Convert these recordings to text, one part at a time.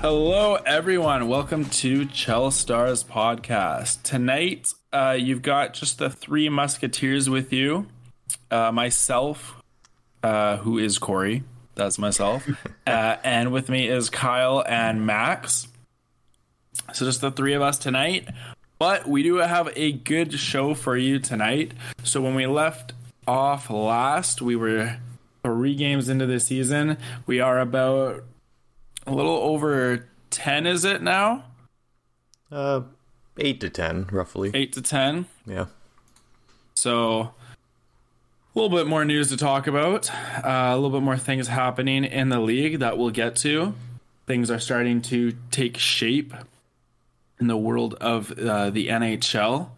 Hello, everyone. Welcome to Chel Stars podcast. Tonight, uh, you've got just the three musketeers with you. Uh, myself, uh, who is Corey, that's myself, uh, and with me is Kyle and Max. So just the three of us tonight. But we do have a good show for you tonight. So when we left off last, we were three games into the season. We are about a little over 10, is it now? Uh, eight to ten, roughly. 8 to 10. Yeah. So a little bit more news to talk about. Uh, a little bit more things happening in the league that we'll get to. Things are starting to take shape in the world of uh, the NHL.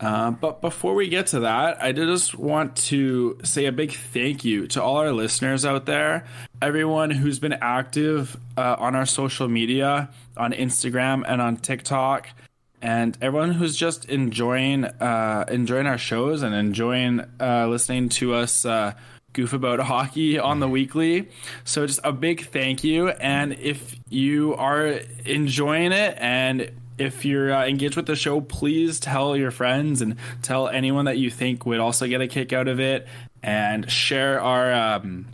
Uh, but before we get to that, I just want to say a big thank you to all our listeners out there, everyone who's been active uh, on our social media, on Instagram and on TikTok, and everyone who's just enjoying uh, enjoying our shows and enjoying uh, listening to us uh, goof about hockey on the weekly. So just a big thank you, and if you are enjoying it and if you're uh, engaged with the show, please tell your friends and tell anyone that you think would also get a kick out of it, and share our um,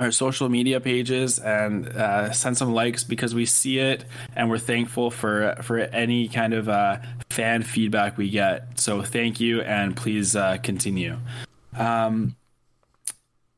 our social media pages and uh, send some likes because we see it and we're thankful for for any kind of uh, fan feedback we get. So thank you and please uh, continue. Um,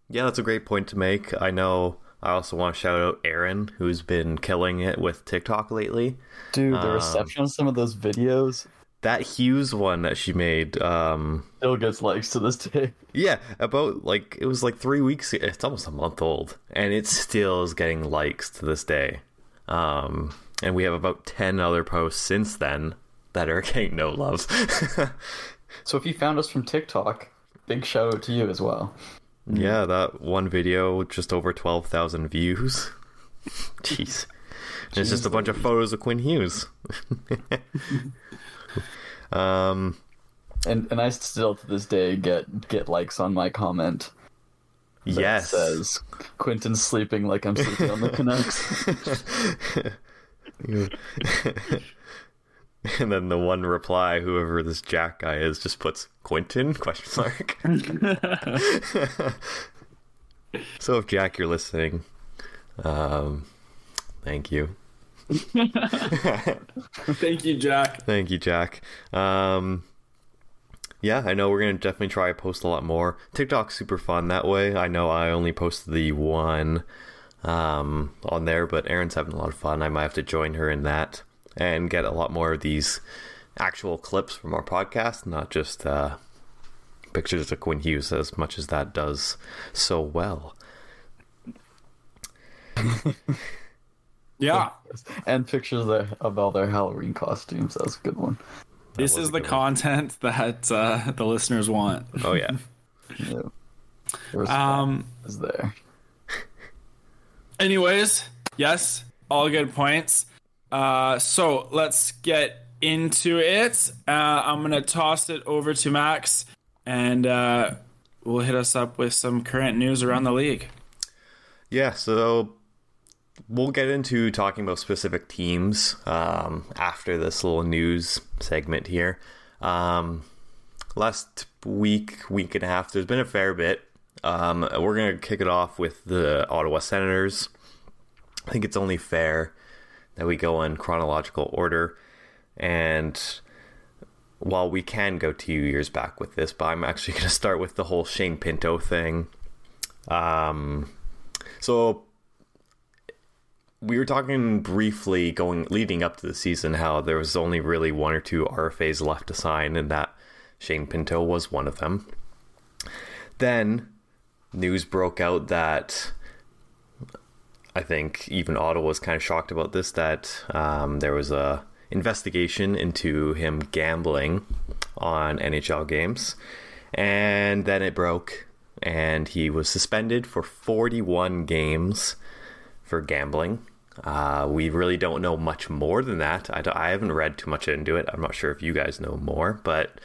Yeah, that's a great point to make. I know I also want to shout out Erin, who's been killing it with TikTok lately. Dude, Um, the reception on some of those videos That Hughes one that she made, um, still gets likes to this day. yeah, about like it was like three weeks. It's almost a month old, and it still is getting likes to this day. Um, and we have about ten other posts since then that are getting no love. So if you found us from TikTok, big shout out to you as well. yeah, that one video just over twelve thousand views. Jeez. And It's just a bunch of photos of Quinn Hughes. Um, And and I still to this day get get likes on my comment that yes. says Quentin's sleeping like I'm sleeping on the Canucks. and then the one reply, whoever this Jack guy is, just puts Quentin question mark. so if Jack you're listening, um, thank you. thank you, Jack. Thank you, Jack. Um, yeah, I know we're gonna definitely try to post a lot more. TikTok's super fun that way. I know I only posted the one um, on there, but Erin's having a lot of fun. I might have to join her in that and get a lot more of these actual clips from our podcast, not just uh, pictures of Quinn Hughes, as much as that does so well. Yeah. and pictures of, of all their Halloween costumes. That was a good one. This is the good one. content that uh, the listeners want. Oh yeah. Yeah. Um, is there. anyways, yes, all good points. Uh, so let's get into it. Uh, I'm gonna toss it over to Max, and uh, we'll hit us up with some current news around the league. Yeah, so we'll get into talking about specific teams um, after this little news segment here. Um, last week, week and a half, there's been a fair bit. Um, we're going to kick it off with the Ottawa Senators. I think it's only fair that we go in chronological order. And while we can go two years back with this, but I'm actually going to start with the whole Shane Pinto thing. Um, so we were talking briefly going leading up to the season how there was only really one or two RFAs left to sign, and that Shane Pinto was one of them. Then news broke out that I think even Ottawa was kind of shocked about this that um, there was a investigation into him gambling on NHL games, and then it broke, and he was suspended for 41 games for gambling. Uh, we really don't know much more than that. I, I haven't read too much into it. I'm not sure if you guys know more, but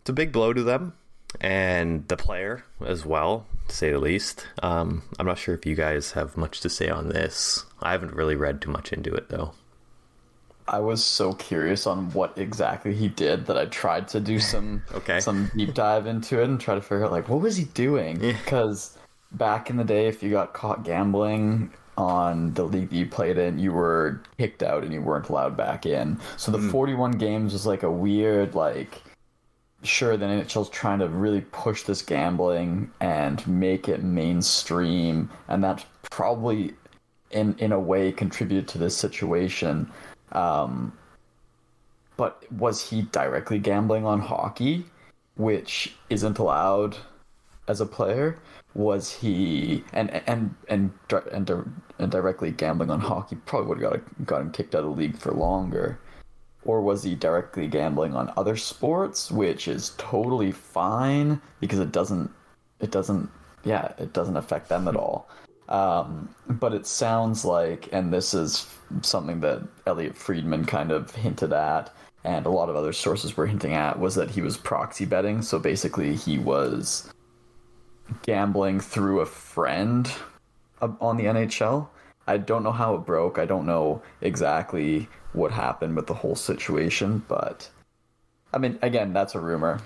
it's a big blow to them and the player as well. to say the least. Um, I'm not sure if you guys have much to say on this. I haven't really read too much into it though. I was so curious on what exactly he did that I tried to do some Okay. some deep dive into it and try to figure out like what was he doing? Yeah. Because back in the day, if you got caught gambling on the league that you played in, you were kicked out and you weren't allowed back in. So the 41 games was like a weird like. Sure, the NHL's trying to really push this gambling and make it mainstream, and that's probably in in a way contributed to this situation. Um, but was he directly gambling on hockey, which isn't allowed as a player? Was he and and and and, and directly gambling on hockey probably would have got got him kicked out of the league for longer? Or was he directly gambling on other sports, which is totally fine because it doesn't it doesn't yeah it doesn't affect them at all. Um, but it sounds like, and this is something that Elliotte Friedman kind of hinted at, and a lot of other sources were hinting at, was that he was proxy betting. So basically, he was gambling through a friend on the NHL. I don't know how it broke. I don't know exactly what happened with the whole situation, but I mean, again, that's a rumor.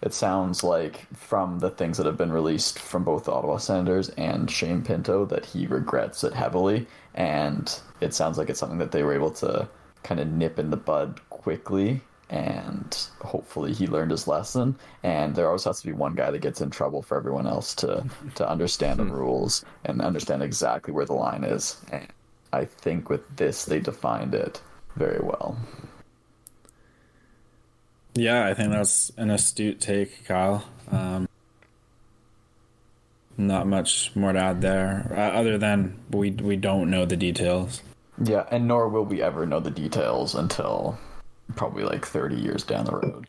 It sounds like from the things that have been released from both the Ottawa Senators and Shane Pinto that he regrets it heavily, and it sounds like it's something that they were able to kind of nip in the bud quickly, and hopefully he learned his lesson. And there always has to be one guy that gets in trouble for everyone else to to understand the rules and understand exactly where the line is. And I think with this they defined it very well. Yeah, I think that's an astute take, Kyle. Um, not much more to add there, uh, other than we we don't know the details. Yeah, and nor will we ever know the details until probably like 30 years down the road.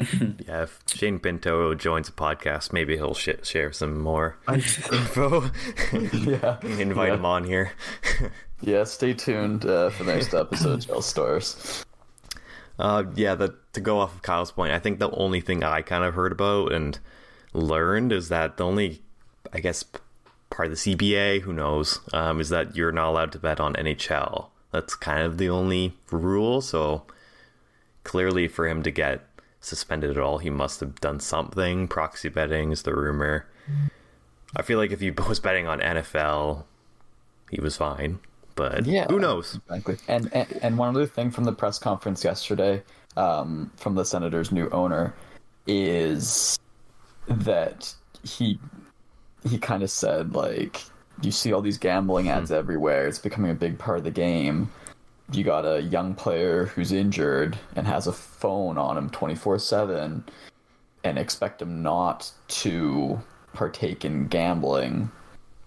Yeah, if Shane Pinto joins a podcast, maybe he'll sh- share some more info. yeah. Invite yeah. him on here. Yeah, stay tuned uh, for the next episode of Chel Stars. Uh, yeah, the, to go off of Kyle's point, I think the only thing I kind of heard about and learned is that the only, I guess, part of the CBA, who knows, um, is that you're not allowed to bet on NHL. That's kind of the only rule. So clearly, for him to get suspended at all, he must have done something. Proxy betting is the rumor. I feel like if he was betting on NFL, he was fine. But Yeah. who knows? Exactly. And, and and one other thing from the press conference yesterday, um, from the Senators' new owner, is that he he kind of said like you see all these gambling ads everywhere. It's becoming a big part of the game. You got a young player who's injured and has a phone on him twenty four seven, and expect him not to partake in gambling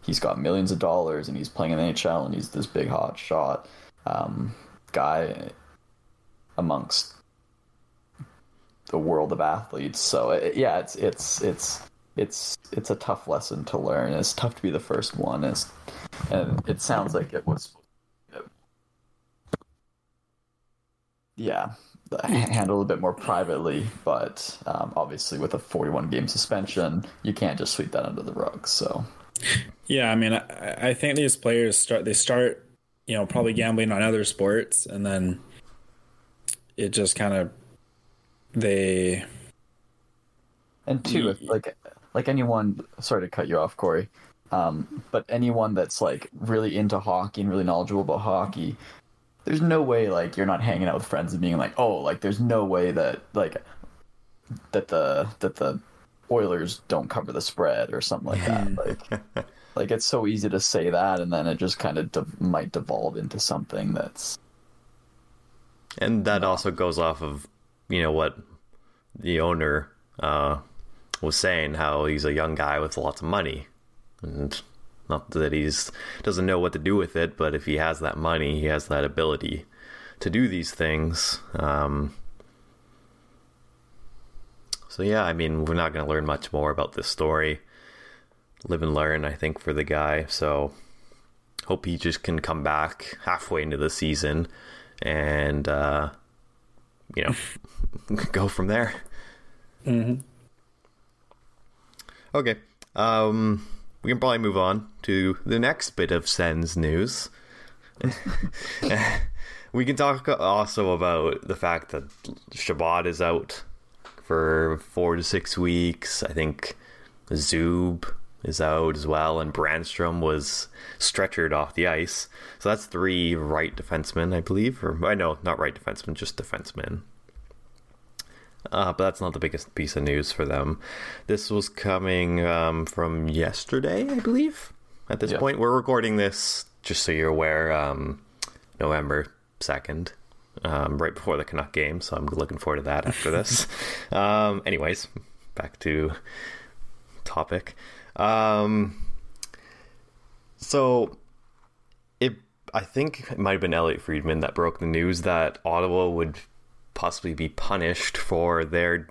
he's got millions of dollars and he's playing in the NHL and he's this big hot shot um, guy amongst the world of athletes. So it, yeah, it's it's it's it's it's a tough lesson to learn. It's tough to be the first one. It's, and it sounds like it was. Yeah, handled a bit more privately, but um, obviously with a 41 game suspension, you can't just sweep that under the rug. So Yeah, I mean, I, I think these players start they start, you know, probably gambling on other sports, and then it just kind of they And two, if, like like anyone, sorry to cut you off, Corey, um, but anyone that's like really into hockey and really knowledgeable about hockey, there's no way like you're not hanging out with friends and being like, oh, like there's no way that like that the that the Oilers don't cover the spread or something like that. Like like it's so easy to say that, and then it just kind of de- might devolve into something that's And that also goes off of, you know, what the owner uh, was saying, how he's a young guy with lots of money. And not that he's doesn't know what to do with it, but if he has that money, he has that ability to do these things. Um, so yeah, I mean, we're not going to learn much more about this story. Live and learn, I think, for the guy. So hope he just can come back halfway into the season and uh, you know go from there. Mhm. Okay. Um, we can probably move on to the next bit of Sen's news. we can talk also about the fact that Chabot is out for four to six weeks. I think Zub is out as well, and Brannstrom was stretchered off the ice. So that's three right defensemen, I believe. Or I know, not right defensemen, just defensemen. Uh, but that's not the biggest piece of news for them. This was coming um, from yesterday, I believe. At this Yeah. point, we're recording this just so you're aware. Um, November second, um, right before the Canuck game. So I'm looking forward to that after this. um, anyways, back to topic. Um, so it, I think it might have been Elliotte Friedman that broke the news that Ottawa would possibly be punished for their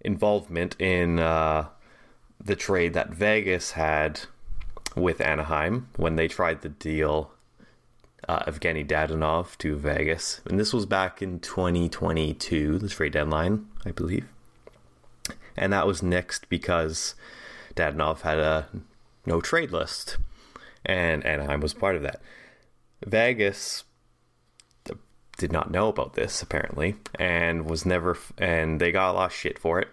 involvement in uh, the trade that Vegas had with Anaheim when they tried the deal uh, Evgeny Dadonov to Vegas. And this was back in 2022, the trade deadline, I believe. And that was nixed because Dadonov had a no trade list, and Anaheim was part of that. Vegas did not know about this apparently, and was never, and they got a lot of shit for it.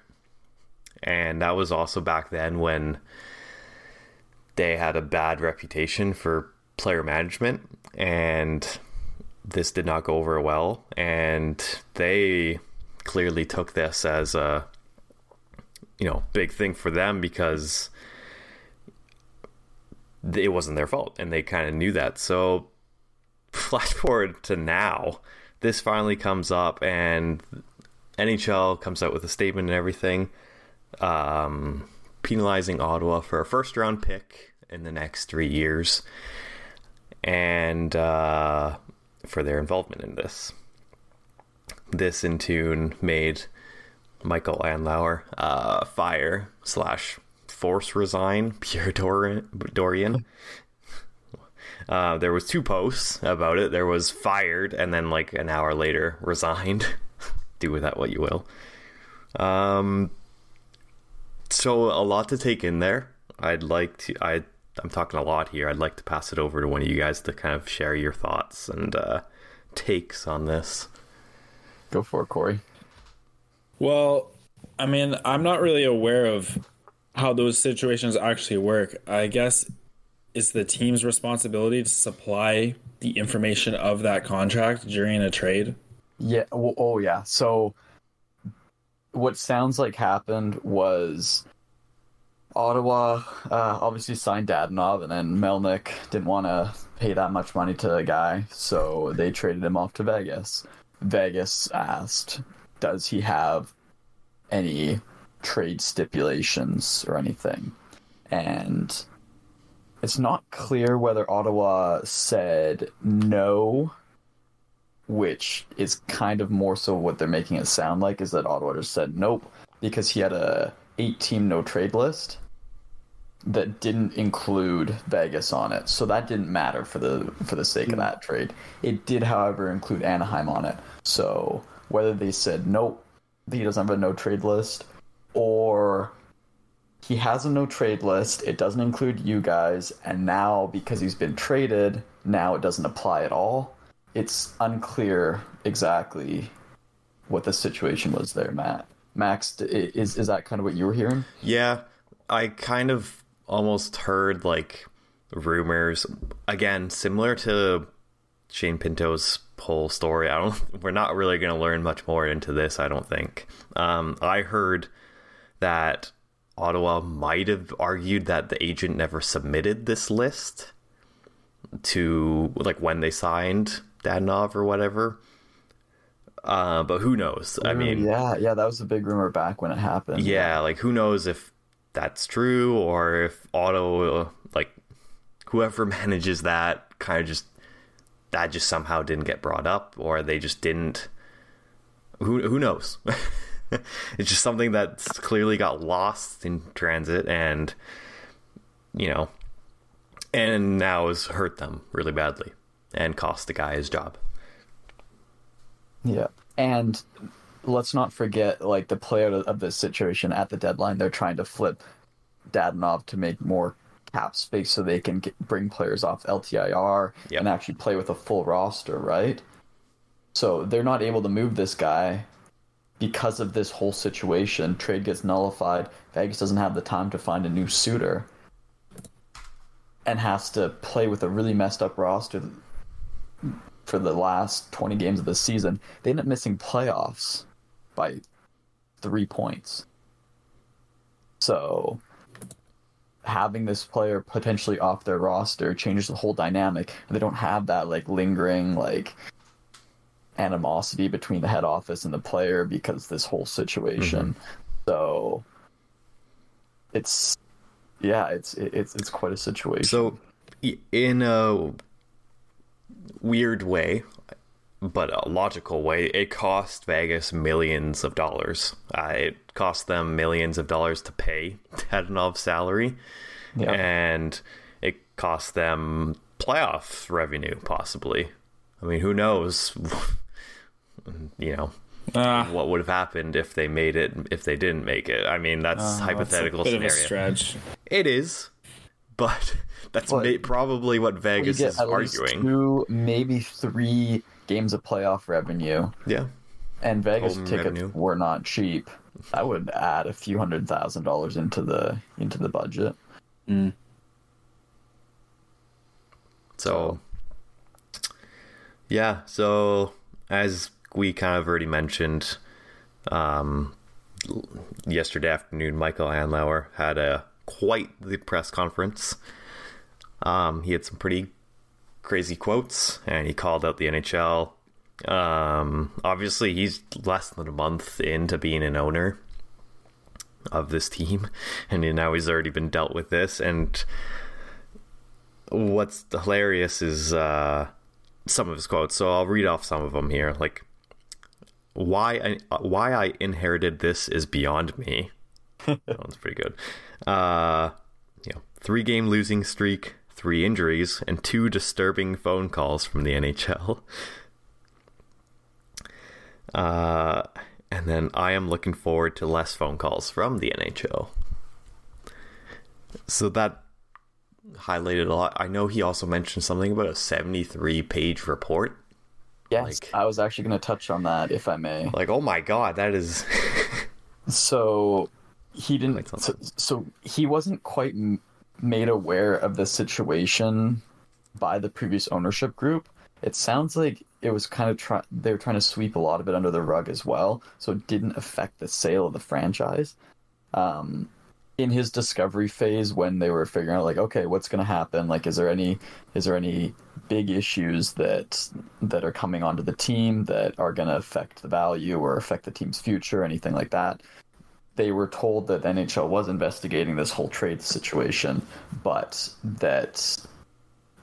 And that was also back then when they had a bad reputation for player management, and this did not go over well. And they clearly took this as a you know big thing for them because it wasn't their fault and they kind of knew that so flash forward to now this finally comes up and nhl comes out with a statement and everything um, penalizing ottawa for a first round pick in the next three years and uh, for their involvement in this this in tune made Michael Andlauer uh, fire slash force resign Pierre Dorion. Dorion. Uh, there was two posts about it. There was fired and then like an hour later resigned. Do with that what you will. Um, so a lot to take in there. I'd like to. I I'm talking a lot here. I'd like to pass it over to one of you guys to kind of share your thoughts and uh, takes on this. Go for it, Corey. Well, I mean, I'm not really aware of how those situations actually work. I guess it's the team's responsibility to supply the information of that contract during a trade. Yeah. Oh, oh yeah. So what sounds like happened was Ottawa uh, obviously signed Dadonov, and then Melnyk didn't want to pay that much money to the guy, so they traded him off to Vegas. Vegas asked, "Does he have any trade stipulations or anything?" And it's not clear whether Ottawa said no which is kind of more so what they're making it sound like is that Ottawa just said nope because he had a eight team no trade list that didn't include Vegas on it. So that didn't matter for the for the sake of hmm. that trade. It did, however, include Anaheim on it. So whether they said nope, he doesn't have a no trade list, or he has a no trade list, it doesn't include you guys, and now because he's been traded, now it doesn't apply at all it's unclear exactly what the situation was there, Matt. Max, is is that kind of what you were hearing? Yeah, I kind of almost heard like rumors again, similar to Shane Pinto's whole story. I don't. We're not really going to learn much more into this. I don't think. Um, I heard that Ottawa might have argued that the agent never submitted this list to like when they signed Dadonov or whatever. Uh, but who knows? I mean, yeah, yeah, that was a big rumor back when it happened. yeah, like who knows if that's true or if Otto, like whoever manages that, kind of just that just somehow didn't get brought up or they just didn't. Who who knows? it's just something that's clearly got lost in transit and you know and now has hurt them really badly and cost the guy his job. Yeah. And let's not forget, like, the player of this situation at the deadline, they're trying to flip Dadonov to make more cap space so they can get, bring players off LTIR Yep. and actually play with a full roster, right? So they're not able to move this guy because of this whole situation. Trade gets nullified. Vegas doesn't have the time to find a new suitor and has to play with a really messed up roster for the last 20 games of the season. They end up missing playoffs by three points. So having this player potentially off their roster changes the whole dynamic. They don't have that like lingering like animosity between the head office and the player because this whole situation. So it's yeah, it's it's it's quite a situation. So, in a weird way, but a logical way, it cost Vegas millions of dollars. Uh, it cost them millions of dollars to pay Dadonov's salary, yeah. and it cost them playoff revenue, possibly. I mean, who knows? you know, Ah, what would have happened if they made it, if they didn't make it. I mean, that's that's a hypothetical bit of a scenario. stretch. It is, but that's But- ma- probably what Vegas get is at least arguing. two, maybe three games of playoff revenue, Yeah, and Vegas Home tickets revenue. were not cheap. That would add a few hundred thousand dollars into the into the budget. so yeah, so as we kind of already mentioned, um, yesterday afternoon, Michael Andlauer had a quite the press conference. Um, he had some pretty crazy quotes, and he called out the NHL. Um, obviously, he's less than a month into being an owner of this team, and now he's already been dealt with this. And what's hilarious is uh, some of his quotes. So I'll read off some of them here. Like, why I, why I inherited this is beyond me. that one's pretty good. Uh, you know, three game losing streak, three injuries, and two disturbing phone calls from the NHL. Uh, and then I am looking forward to less phone calls from the NHL. So that highlighted a lot. I know he also mentioned something about a 73 page report. Yes, Like- I was actually going to touch on that, if I may. Like, oh my god, that is. So he didn't. So, so he wasn't quite m- made aware of the situation by the previous ownership group. It sounds like it was kind of try. They were trying to sweep a lot of it under the rug as well, so it didn't affect the sale of the franchise. Um, in his discovery phase, when they were figuring out, like, okay, what's going to happen? Like, is there any, is there any big issues that that are coming onto the team that are going to affect the value or affect the team's future, anything like that? they were told that NHL was investigating this whole trade situation, but that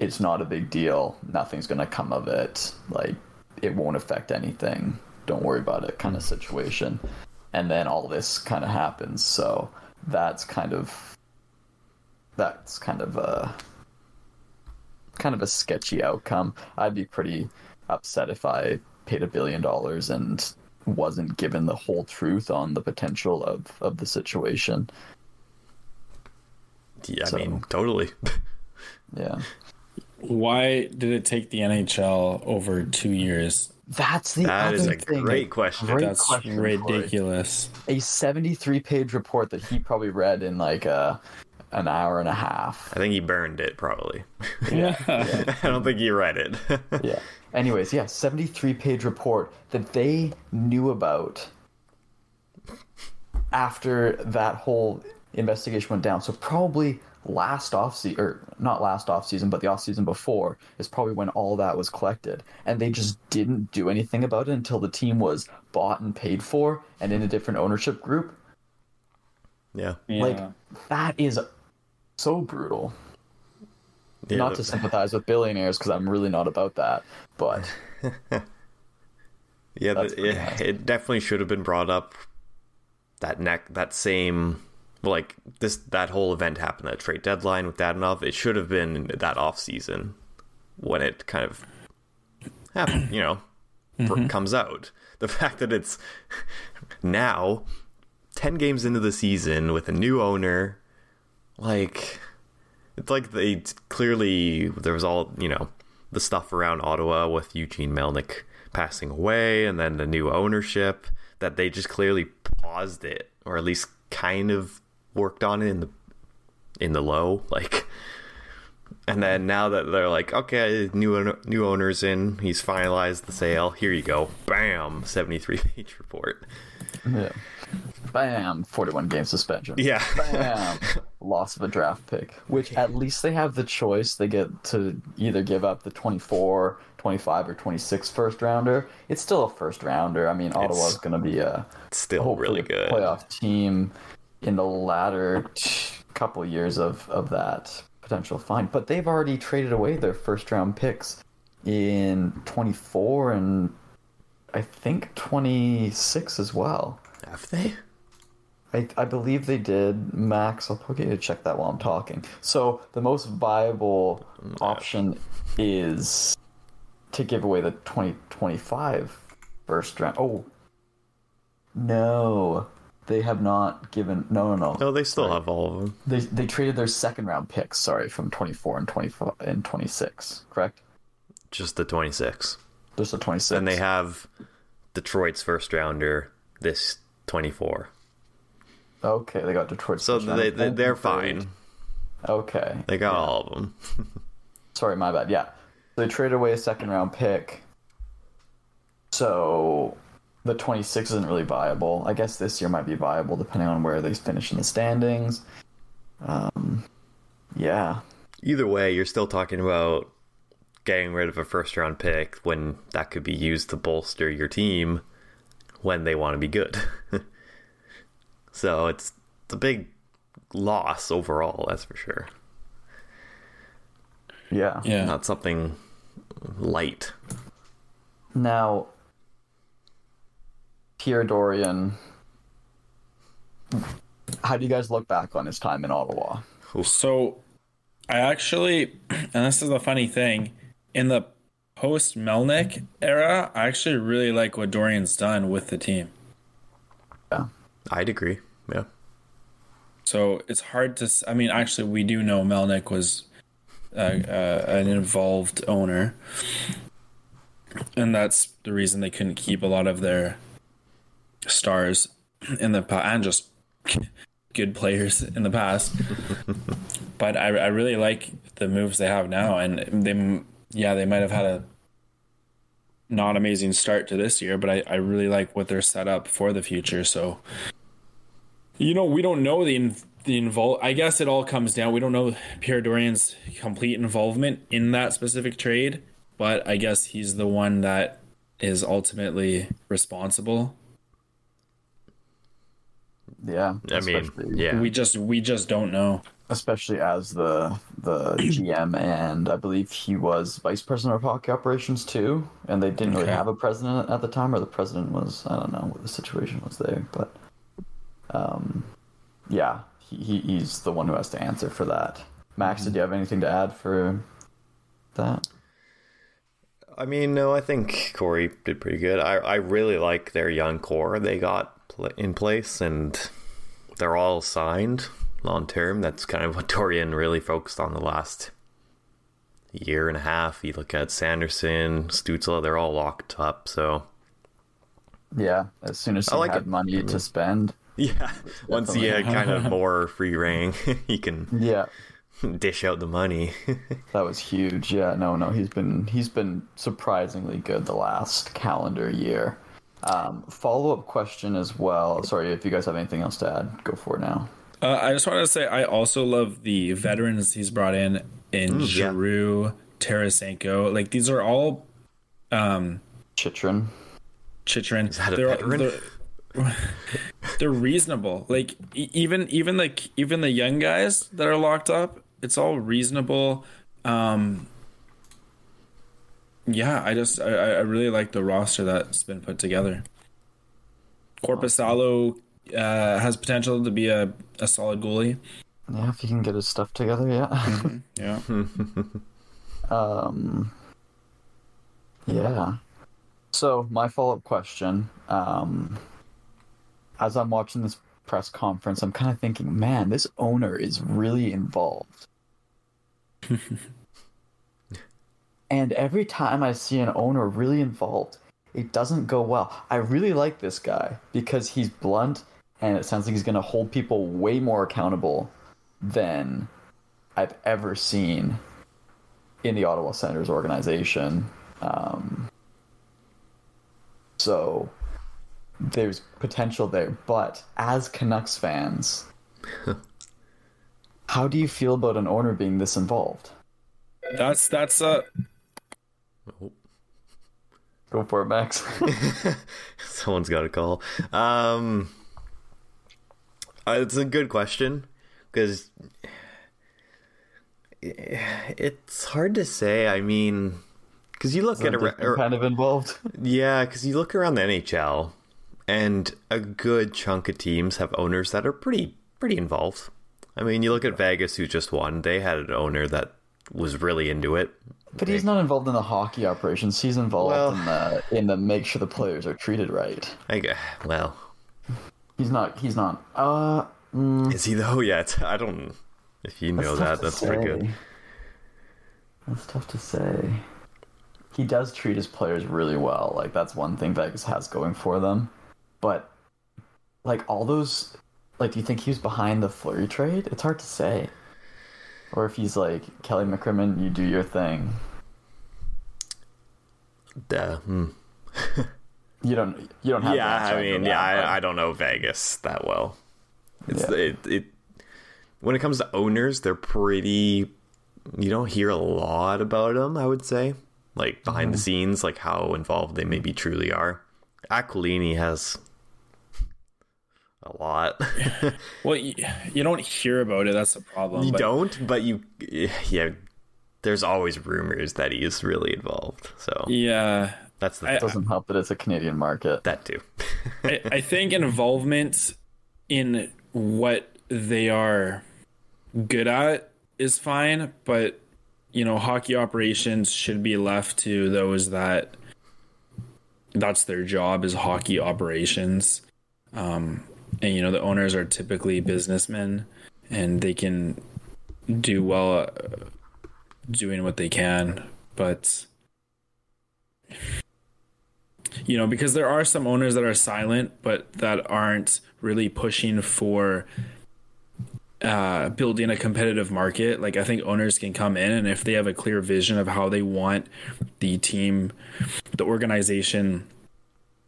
it's not a big deal. Nothing's going to come of it. Like, it won't affect anything. Don't worry about it, kind of mm. situation. And then all this kind of happens. So that's kind of that's kind of a kind of a sketchy outcome. I'd be pretty upset if I paid a billion dollars and wasn't given the whole truth on the potential of, of the situation. Yeah, I So- mean, totally. Yeah. Why did it take the NHL over two years? That's the That other is a thing. great question. Great That's question, Corey. ridiculous. A 73 page report that he probably read in like a, an hour and a half. I think he burned it, probably. Yeah. I don't think he read it. Yeah. Anyways, yeah, 73 page report that they knew about after that whole investigation went down. So probably last off season, or not last off season, but the off season before is probably when all that was collected, and they just didn't do anything about it until the team was bought and paid for and in a different ownership group. yeah. Like Yeah. that is so brutal. yeah not to sympathize with billionaires because I'm really not about that, but Yeah, the, it, it definitely should have been brought up. That neck, that same, like this, that whole event happened. That trade deadline with Dadonov. It should have been that off season when it kind of happened. You know, mm-hmm. br- comes out. The fact that it's now ten games into the season with a new owner, like it's like they clearly there was all you know the stuff around Ottawa with Eugene Melnyk passing away and then the new ownership that they just clearly paused it or at least kind of worked on it in the in the low like and then now that they're like okay new new owners in he's finalized the sale here you go bam 73 page report Yeah. Bam! 41 game suspension. yeah Bam! Loss of a draft pick. Which at least they have the choice. They get to either give up the 24, 25, or 26 first rounder. It's still a first rounder. I mean, Ottawa's going to be a still really good playoff team in the latter t- couple years of, of that potential find. But they've already traded away their first round picks in 24 and I think 26 as well. have they I, I believe they did, Max. I'll probably to check that while I'm talking. So the most viable option is to give away the 2025 first round. Oh, no, they have not given. No, no, no. no they still have all of them They they traded their second round picks. Sorry, from 24 and 25 and 26. Correct. just the 26 Just the 26. and they have Detroit's first rounder this 24 Okay, they got Detroit. so they, they they're fine Okay. they got all of them Sorry, my bad. Yeah. They traded away a second round pick. So the 26 isn't really viable. I guess this year might be viable depending on where they finish in the standings. Um, yeah. either way you're still talking about getting rid of a first round pick when that could be used to bolster your team when they want to be good so it's, it's a big loss overall that's for sure Yeah. Yeah. not something light Now, Pierre Dorion, how do you guys look back on his time in Ottawa? So, I actually, and this is the funny thing, in the post Melnyk era, I actually really like what Dorion's done with the team. I'd agree yeah So it's hard to. I mean, actually, we do know Melnyk was uh, uh, an involved owner, and that's the reason they couldn't keep a lot of their stars in the pa- and just good players in the past. but I, I really like the moves they have now, and they, yeah, they might have had a not amazing start to this year, but I, I really like what they're set up for the future. So you know, we don't know the in, the invol. I guess it all comes down. We don't know Pierre Dorion's complete involvement in that specific trade, but I guess he's the one that is ultimately responsible. Yeah. i mean yeah We just we just don't know. especially as the the GM and I believe he was vice president of hockey operations too, and they didn't really have a president at the time, or the president was I don't know what the situation was there, but um, yeah, he, he he's the one who has to answer for that. Max, did you have anything to add for that? I mean, no, I think Corey did pretty good. I, I really like their young core they got pl- in place, and they're all signed long term. That's kind of what Dorion really focused on the last year and a half. You look at Sanderson, Stutzle, they're all locked up. So, Yeah, as soon as he like had it. money to spend. yeah, once you had kind of more free reign, he can Yeah, dish out the money. that was huge. Yeah, no, no, he's been he's been surprisingly good the last calendar year. Um, Follow up question as well. Sorry if you guys have anything else to add, go for it now. Uh, I just wanted to say I also love the veterans he's brought in in yeah. Giroux, Tarasenko. Like these are all um Chychrun. Chychrun. Is that a they're, veteran? They're, they're reasonable. Like e- even even like even the young guys that are locked up, it's all reasonable. Um, yeah, I just I, I really like the roster that's been put together. Korpisalo uh, has potential to be a, a solid goalie. Yeah, if he can get his stuff together, yeah. Yeah. um, yeah. So my follow up question, um, as I'm watching this press conference, I'm kind of thinking, man, this owner is really involved. and every time I see an owner really involved, it doesn't go well. I really like this guy because he's blunt and it sounds like he's going to hold people way more accountable than I've ever seen in the Ottawa Senators organization. Um, so there's potential there. But as Canucks fans, how do you feel about an owner being this involved? That's that's uh Go for it, Max. Someone's got a call. Um, uh, it's a good question because it's hard to say. I mean, because you look at a, kind of involved. Yeah, because you look around the NHL, and a good chunk of teams have owners that are pretty pretty involved. I mean, you look at Vegas, who just won. They had an owner that was really into it. But he's not involved in the hockey operations. He's involved well, in the in the make sure the players are treated right. I guess. Well, he's not. He's not. Uh, mm, is he though? Yet I don't. If you know that, that's say. pretty good. That's tough to say. He does treat his players really well. Like that's one thing Vegas has going for them. But like all those, like, do you think he was behind the Fleury trade? It's hard to say or if he's like Kelly McCrimmon, you do your thing. Duh. Hmm. you don't. You don't have. Yeah, I mean, yeah, I, I, don't know Vegas that well. It's yeah. it, it. When it comes to owners, they're pretty. You don't hear a lot about them. I would say, like behind mm-hmm. the scenes, like how involved they maybe truly are. Aquilini has a lot. well, you, you, don't hear about it. That's the problem. You but... don't, but you, yeah. There's always rumors that he's really involved. So yeah, that's the. It doesn't help that it's a Canadian market. That too. I, I think involvement in what they are good at is fine, but you know, hockey operations should be left to those that that's their job is hockey operations. Um, and you know the owners are typically businessmen and they can do well uh, doing what they can but you know because there are some owners that are silent but that aren't really pushing for uh, building a competitive market. Like i think owners can come in and if they have a clear vision of how they want the team the organization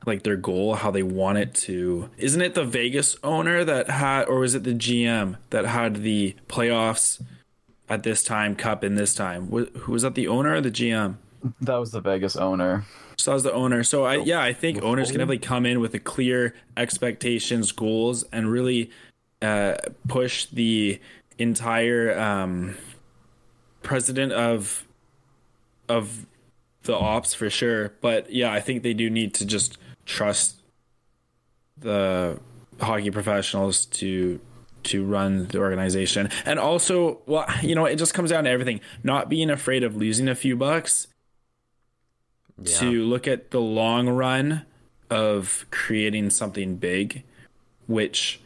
like their goal, how they want it to. Isn't it the Vegas owner that had, or was it the GM that had the playoffs at this time, Cup in this time? Who was that? The owner or the GM? That was the Vegas owner. So that was the owner. So I, yeah, I think owners can definitely come in with a clear expectations, goals, and really uh, push the entire um, president of of the ops for sure. But yeah, I think they do need to just trust the hockey professionals to to run the organization. And also well you know it just comes down to everything. Not being afraid of losing a few bucks yeah. to look at the long run of creating something big which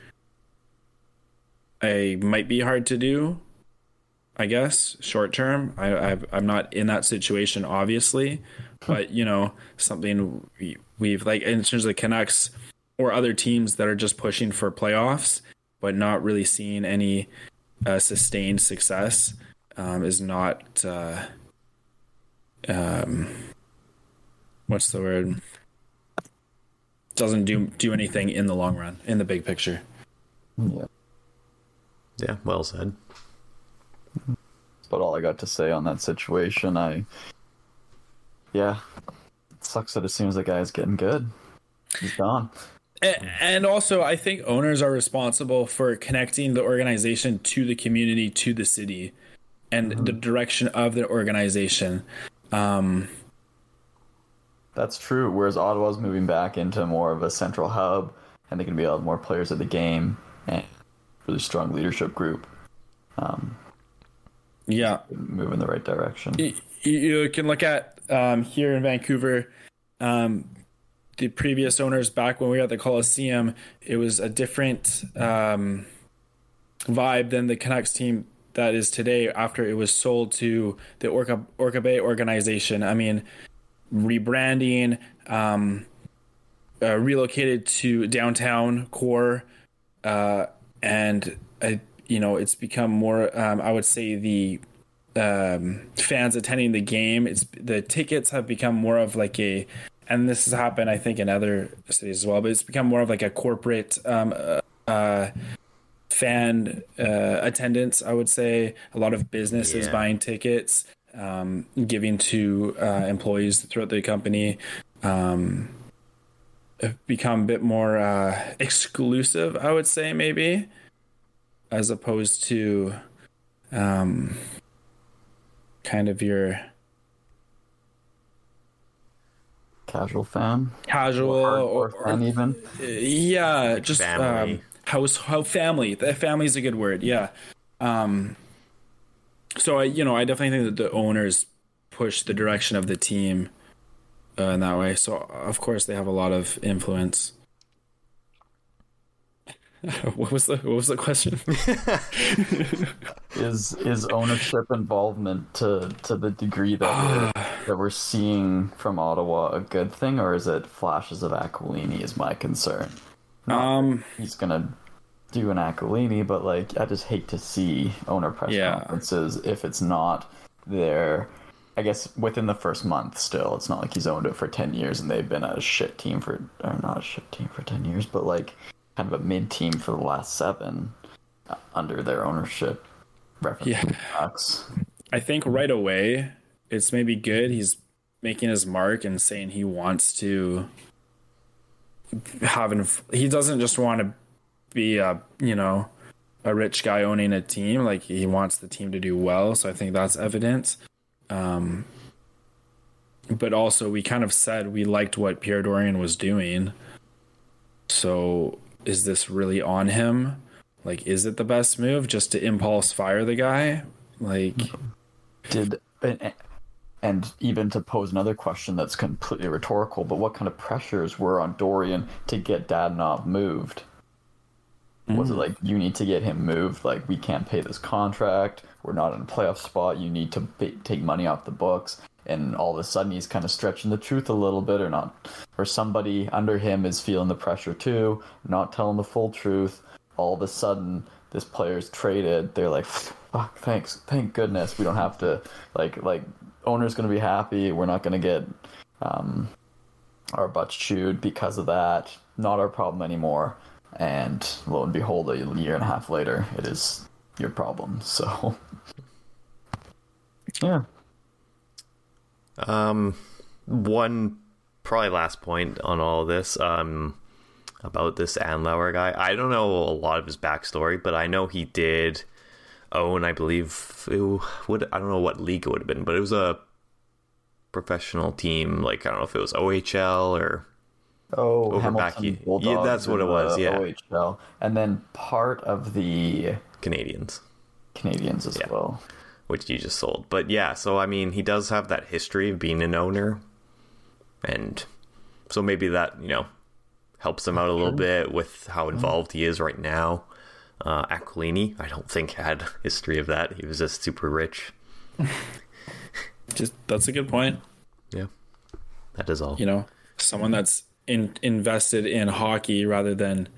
I might be hard to do I guess short term. I i am not in that situation obviously but you know something we, we've like in terms of the Canucks or other teams that are just pushing for playoffs but not really seeing any uh, sustained success um, is not uh, um, what's the word? Doesn't do do anything in the long run in the big picture. Yeah. Yeah well said. That's about all i got to say on that situation. I yeah, it sucks that as soon as the guy's getting good, he's gone. And also, I think owners are responsible for connecting the organization to the community, to the city, and mm-hmm. the direction of the organization. Um, That's true. Whereas Ottawa's moving back into more of a central hub, and they can be a lot more players of the game and really strong leadership group. Um, yeah, move in the right direction. You, you can look at um, here in Vancouver, um, the previous owners back when we were at the Coliseum, it was a different um, vibe than the Canucks team that is today after it was sold to the Orca Orca Bay organization. I mean, rebranding, um, uh, relocated to downtown core, uh, and uh, you know it's become more. Um, I would say the um, fans attending the game. It's the tickets have become more of like a, and this has happened I think in other cities as well. But it's become more of like a corporate um, uh, uh, fan uh, attendance. I would say a lot of businesses Yeah. buying tickets, um, giving to uh, employees throughout the company. Um, have become a bit more uh, exclusive, I would say, maybe, as opposed to um, kind of your Casual fan, casual or, or, or fan even. yeah, just family. um, house how family. The family is a good word. Yeah. Um, so I, you know, I definitely think that the owners push the direction of the team uh, in that way. So of course they have a lot of influence. what was the what was the question? Is is ownership involvement to to the degree that we're, that we're seeing from Ottawa a good thing, or is it flashes of Aquilini? Is my concern. um, He's gonna do an Aquilini, but like I just hate to see owner press Yeah. conferences if it's not there. I guess within the first month, still, it's not like he's owned it for ten years and they've been a shit team for, or not a shit team for ten years, but like kind of a mid team for the last seven uh, under their ownership. Reference Yeah. I think right away it's maybe good. He's making his mark and saying he wants to have an. He doesn't just want to be a you know a rich guy owning a team. Like he wants the team to do well. So I think that's evident. Um, but also we kind of said we liked what Pierre Dorion was doing. So is this really on him? Like, is it the best move just to impulse fire the guy? Like, Did and, and even to pose another question that's completely rhetorical, but what kind of pressures were on Dorion to get Dadonov moved? Was it mm. like you need to get him moved? Like we can't pay this contract. We're not in a playoff spot. You need to pay, take money off the books. And all of a sudden, he's kind of stretching the truth a little bit, or not, or somebody under him is feeling the pressure too, not telling the full truth. All of a sudden, this player's traded. They're like, "Fuck, thanks, thank goodness, we don't have to." Like, like owner's gonna be happy. We're not gonna get um, our butts chewed because of that. Not our problem anymore. And lo and behold, a year and a half later, it is your problem. So, yeah. Um, one probably last point on all this. Um, about this Andlauer guy. I don't know a lot of his backstory, but I know he did own. I believe it would. I don't know what league it would have been, but it was a professional team. Like I don't know if it was OHL or Oh, Over Hamilton back, yeah, that's what it was, yeah. OHL, and then part of the Canadiens. Canadiens as Yeah. well. which you just sold. But yeah, so I mean, he does have that history of being an owner, and so maybe that you know helps him out a little bit with how involved he is right now. Uh, Aquilini, I don't think had history of that. He was just super rich. just that's a good point. Yeah, that is all. You know, someone that's in, invested in hockey rather than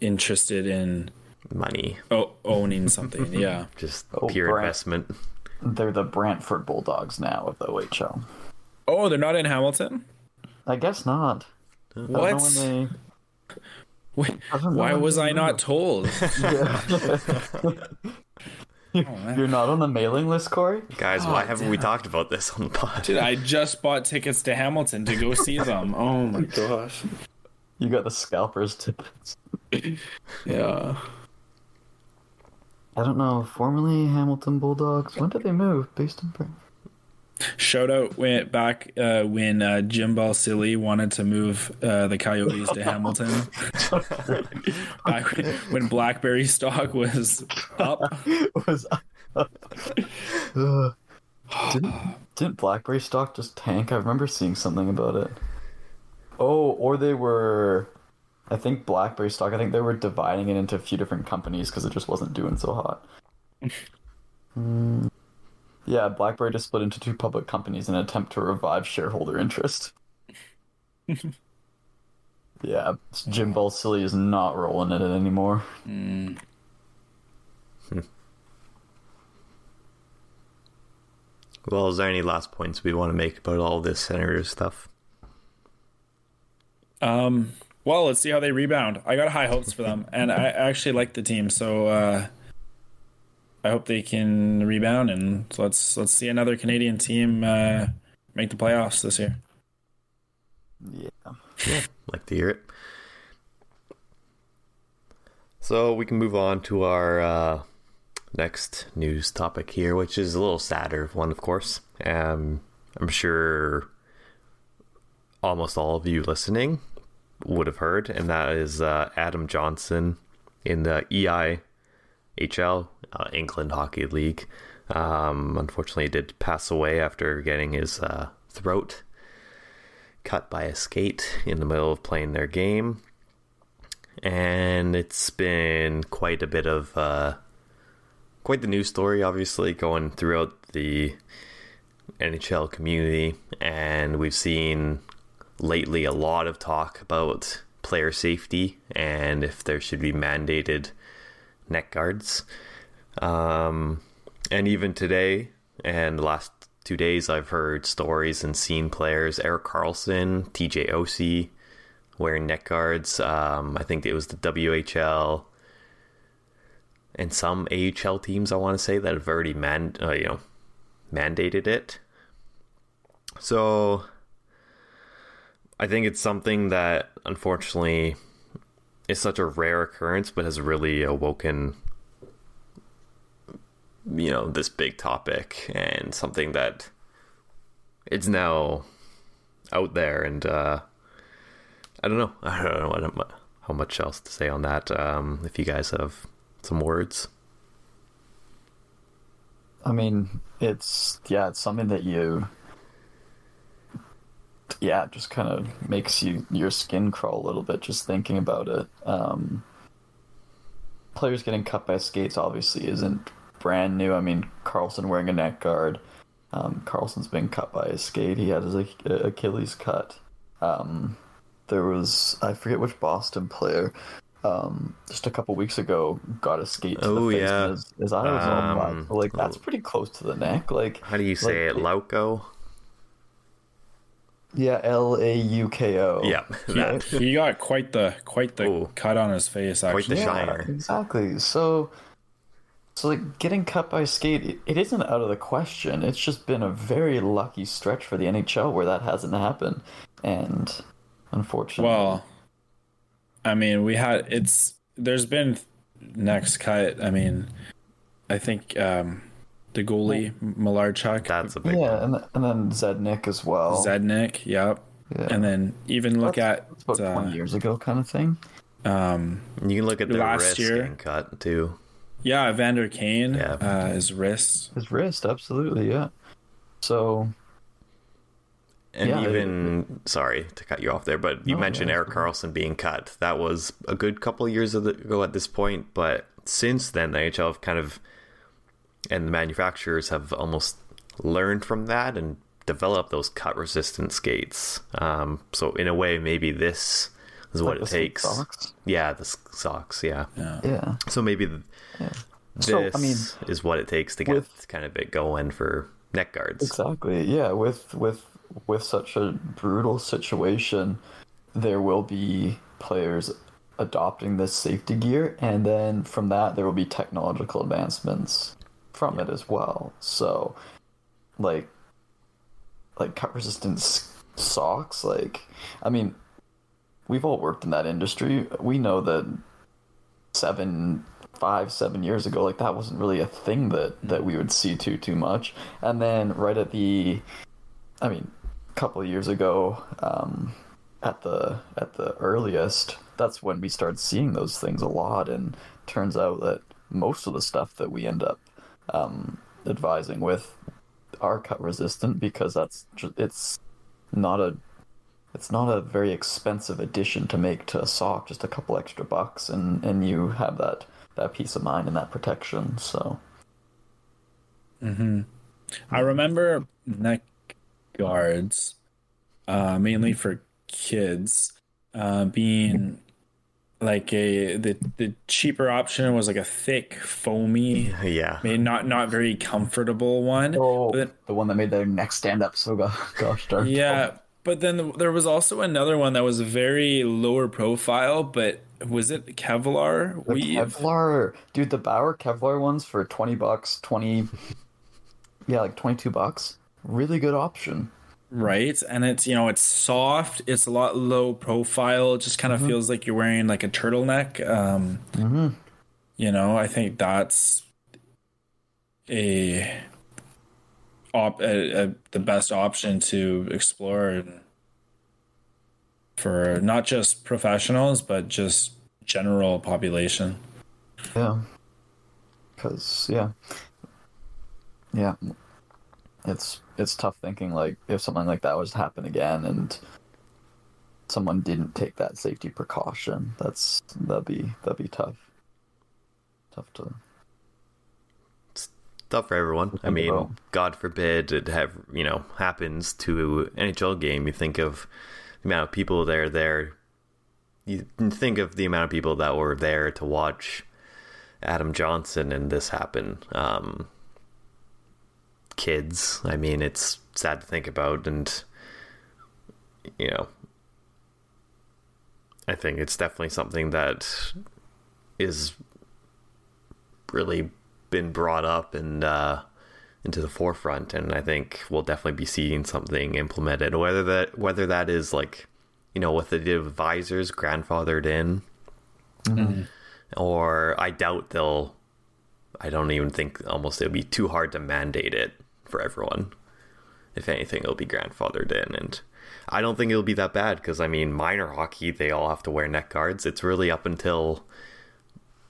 interested in Money, o- owning something. yeah. just Oh, pure Brent. investment. They're the Brantford Bulldogs now of the OHL. Oh, they're not in Hamilton. I guess not. I don't What? when Wait, why was I not told? they- You're not on the mailing list, Corey? Guys, oh, why haven't we talked about this on the pod? Dude, I just bought tickets to Hamilton to go see them. Oh my gosh. You got the scalpers tickets. Yeah. I don't know. Formerly Hamilton Bulldogs. When did they move? Based in Brantford. Shout out went back uh, when uh, Jim Balsillie wanted to move uh, the Coyotes to Hamilton. back when, when BlackBerry stock was up. was Ugh. didn't didn't BlackBerry stock just tank? I remember seeing something about it. Oh, or they were. I think BlackBerry stock. I think they were dividing it into a few different companies because it just wasn't doing so hot. Mm. Yeah, BlackBerry just split into two public companies in an attempt to revive shareholder interest. yeah, Jim Balsillie is not rolling in it anymore. Mm. Well, is there any last points we want to make about all this Senator stuff? Um, well, let's see how they rebound. I got high hopes for them, and I actually like the team, so uh, I hope they can rebound. And let's let's see another Canadian team uh, make the playoffs this year. Yeah, yeah, like to hear it. So we can move on to our uh, next news topic here, which is a little sadder one, of course. Um, I'm sure almost all of you listening would have heard, and that is uh, Adam Johnson in the EIHL, uh, England Hockey League. Um, unfortunately, did pass away after getting his uh, throat cut by a skate in the middle of playing their game. And it's been quite a bit of uh, quite the news story, obviously, going throughout the NHL community. And we've seen lately a lot of talk about player safety and if there should be mandated neck guards. Um, and even today and the last two days, I've heard stories and seen players, Erik Karlsson, TJ Oshie, wearing neck guards. Um, I think it was the WHL and some AHL teams I want to say that have already man uh, you know mandated it. So I think it's something that unfortunately is such a rare occurrence but has really awoken you know this big topic and something that it's now out there. And uh I don't know. I don't know what, how much else to say on that. Um if you guys have some words? I mean, it's yeah, it's something that you yeah, just kind of makes you your skin crawl a little bit just thinking about it. Um, players getting cut by skates obviously isn't brand new. I mean, Karlsson wearing a neck guard. Um, Karlsson's been cut by a skate. He had his Achilles cut. Um, there was I forget which Boston player um, just a couple weeks ago got a skate to oh, the face yeah. and his, his eye was all black. Like that's pretty close to the neck. Like how do you say like, it? Lauko. Yeah, L A U K O. Yeah, that. he got quite the quite the Ooh. cut on his face. Actually, Quite the yeah, shiner. exactly. So, so like getting cut by a skate, it, it isn't out of the question. It's just been a very lucky stretch for the NHL where that hasn't happened, and unfortunately, Well, I mean, we had it's there's been next cut. I mean, I think um the goalie Malarchuk, That's a big yeah, one. and and then Zednik as well. Zednik, yep. Yeah. And then even look That's- that's about at twenty uh, years ago, kind of thing. um You can look at their Last wrist year- getting cut too. yeah Evander Kane, Yeah. uh, his wrist. His wrist, absolutely, yeah. So And Yeah, even sorry to cut you off there, but you No, mentioned yeah, Erik Karlsson being cut. That was a good couple of years ago at this point, but since then the NHL have kind of and the manufacturers have almost learned from that and developed those cut resistant skates. Um, so in a way, maybe this is what like it takes. socks. Yeah, the socks. Yeah. Yeah. Yeah. So maybe th- this So, I mean, is what it takes to get with- kind of it going for neck guards. Exactly. Yeah, with with with such a brutal situation, there will be players adopting this safety gear and then from that there will be technological advancements from it as well. So like like cut resistant socks like I mean we've all worked in that industry. We know that seven five seven years ago like that wasn't really a thing that that we would see too too much and then right at the i mean a couple of years ago um at the at the earliest that's when we started seeing those things a lot and turns out that most of the stuff that we end up um advising with are cut resistant because that's it's not a it's not a very expensive addition to make to a sock, just a couple extra bucks, and and you have that that peace of mind and that protection. So I remember neck guards, uh, mainly for kids, uh, being like a the the cheaper option was like a thick foamy, Yeah. maybe not not very comfortable one. oh, But the one that made their neck stand up so go- gosh darn. yeah, but then there was also another one that was very lower profile, but was it Kevlar The weave? Kevlar, dude, the Bauer Kevlar ones for twenty bucks, twenty, yeah, like twenty two bucks. Really good option. Right? And it's you know it's soft it's a lot low profile it just kind of feels like you're wearing like a turtleneck um you know i think that's a op a, a, the best option to explore for not just professionals but just general population. Yeah. Cause yeah, yeah, it's it's tough thinking like if something like that was to happen again and someone didn't take that safety precaution, that's that'd be that'd be tough. Tough to. Tough for everyone. I mean, about. God forbid it have you know happens to NHL game. You think of the amount of people that are there. You think of the amount of people that were there to watch Adam Johnson and this happen. Um, kids. I mean, it's sad to think about, and you know, I think it's definitely something that is really been brought up and uh, into the forefront, and I think we'll definitely be seeing something implemented. Whether that whether that is like, you know, what they did with visors grandfathered in, or I doubt they'll. I don't even think almost it would be too hard to mandate it for everyone. If anything, it'll be grandfathered in, and I don't think it'll be that bad because I mean, minor hockey they all have to wear neck guards. It's really up until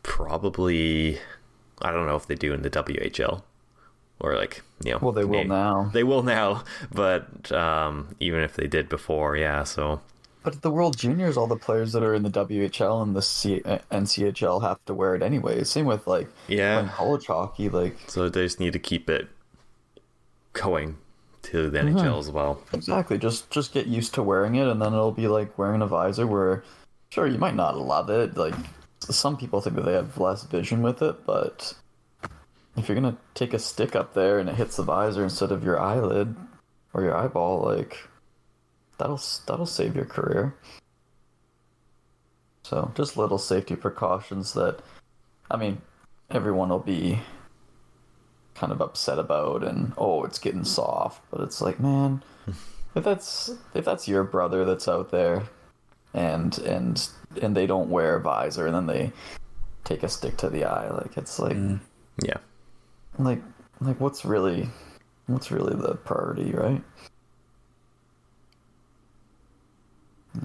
probably I don't know if they do in the WHL or like you know. Well, they will now. They will now, but um, even if they did before, yeah. So But at the World Juniors, all the players that are in the WHL and the C- uh, NCHL have to wear it anyway. Same with like Yeah. college hockey. Like so they just need to keep it going to the NHL as well. Exactly. Just just get used to wearing it, and then it'll be like wearing a visor. Where, sure, you might not love it. Like some people think that they have less vision with it, but if you're gonna take a stick up there and it hits the visor instead of your eyelid or your eyeball, like that'll that'll save your career. So just little safety precautions that, I mean, everyone will be kind of upset about and oh it's getting soft but it's like man if that's if that's your brother that's out there and and and they don't wear a visor and then they take a stick to the eye like it's like mm. Yeah. like like what's really what's really the priority right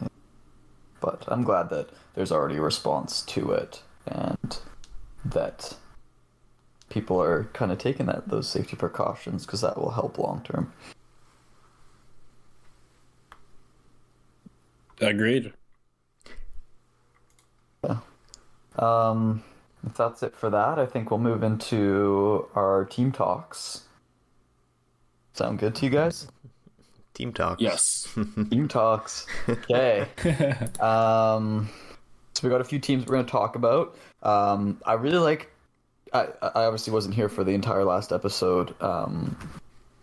Yeah. but i'm glad that there's already a response to it and that people are kind of taking that those safety precautions because that will help long term agreed Um, if that's it for that, I think we'll move into our team talks. Sound good to you guys? Team talks. yes team talks. Okay. um, so we got a few teams we're going to talk about. Um, I really like. I, I obviously wasn't here for the entire last episode. Um,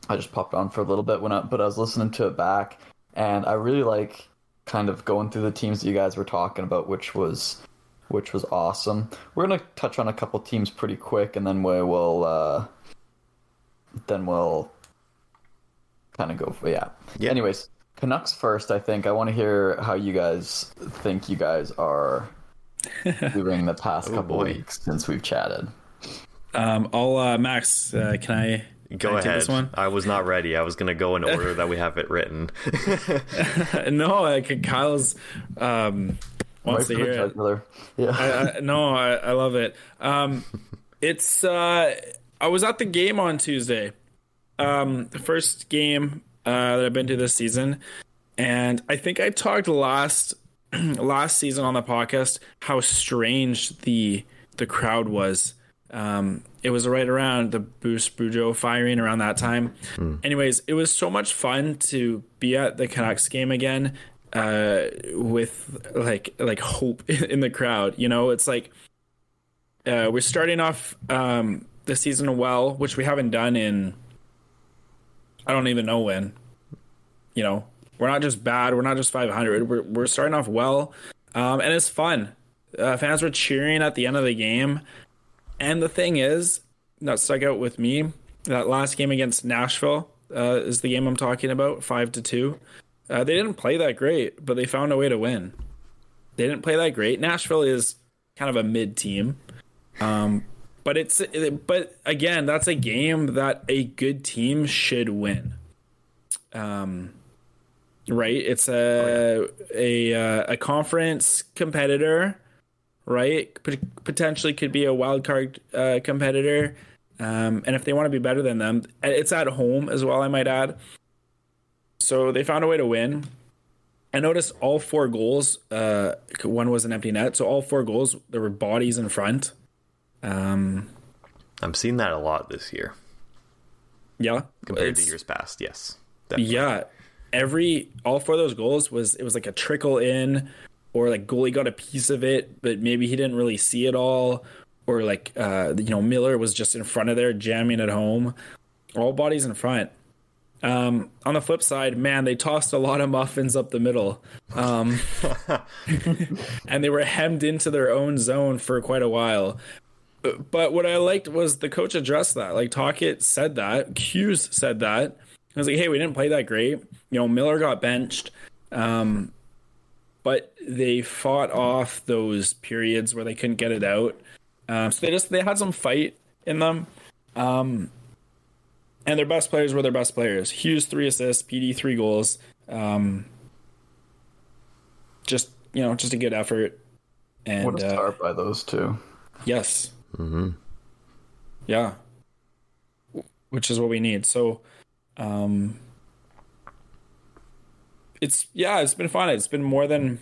I just popped on for a little bit when I, but I was listening to it back, and I really like kind of going through the teams that you guys were talking about, which was which was awesome. We're gonna touch on a couple teams pretty quick, and then we will uh, then we'll kind of go for yeah. Yeah. Anyways, Canucks first. I think I want to hear how you guys think you guys are doing the past couple boy. weeks since we've chatted. Um i'll uh max uh, can i Go can I ahead. this one I was not ready. I was gonna go in order that we have it written. no like kyle's um wants Right to hear it. Yeah. I, I, no, I, I love it. Um, it's uh, I was at the game on Tuesday, um, the first game uh, that I've been to this season, And I think I talked last last season on the podcast how strange the the crowd was. Um, it was right around the Bruce Boudreau firing around that time. Anyways, it was so much fun to be at the Canucks game again uh, with like like hope in the crowd. You know, it's like uh, we're starting off um, the season well, which we haven't done in I don't even know when. You know, we're not just bad. We're not just 500. We're we're starting off well, um, and it's fun. Uh, fans were cheering at the end of the game, and the thing is that stuck out with me. That last game against Nashville uh, is the game I'm talking about, five to two. Uh, they didn't play that great, but they found a way to win. They didn't play that great. Nashville is kind of a mid team, um, but it's but again, that's a game that a good team should win. Um, right? It's a a uh, a conference competitor, right? P- potentially could be a wild card uh, competitor, um, and if they want to be better than them, it's at home as well. I might add. So they found a way to win. I noticed all four goals. Uh, one was an empty net, so all four goals there were bodies in front. Um, I'm seeing that a lot this year yeah, compared to years past. Yes. Definitely. Yeah, every all four of those goals was it was like a trickle in, or like goalie got a piece of it, but maybe he didn't really see it all, or like uh, you know Miller was just in front of there jamming at home. All bodies in front. Um, on the flip side, man, they tossed a lot of muffins up the middle, um, and they were hemmed into their own zone for quite a while. But what I liked was the coach addressed that. Like Tocchet said that, Hughes said that. I was like, hey, we didn't play that great. You know, Miller got benched. Um, but they fought off those periods where they couldn't get it out. Um, so they just they had some fight in them. Um, and their best players were their best players. Hughes three assists, PD three goals. Um, just you know, just a good effort. And What a uh, start by those two. Yes. Mm-hmm. Yeah. Which is what we need. So, um, it's yeah, it's been fun. It's been more than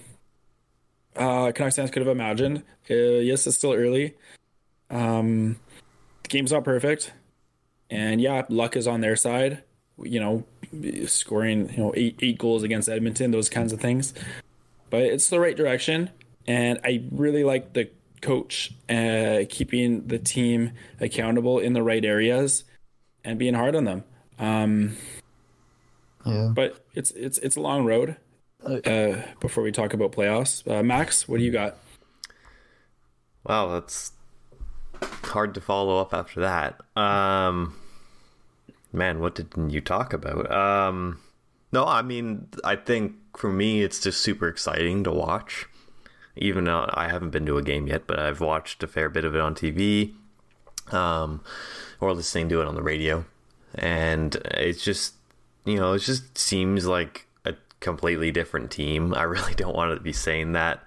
uh, Canucks fans could have imagined. Uh, yes, it's still early. Um, the game's not perfect, and yeah, luck is on their side. You know, scoring you know eight eight goals against Edmonton, those kinds of things. But it's the right direction, and I really like the coach uh, keeping the team accountable in the right areas and being hard on them. Um, Yeah. but it's it's it's a long road. Uh, before we talk about playoffs, uh, Max, what do you got? Wow, that's hard to follow up after that. Um, man, what did you talk about? Um, no, I mean, I think for me, it's just super exciting to watch. Even though I haven't been to a game yet, but I've watched a fair bit of it on TV, um, or listening to it on the radio, and it's just, you know, it just seems like a completely different team. I really don't want to be saying that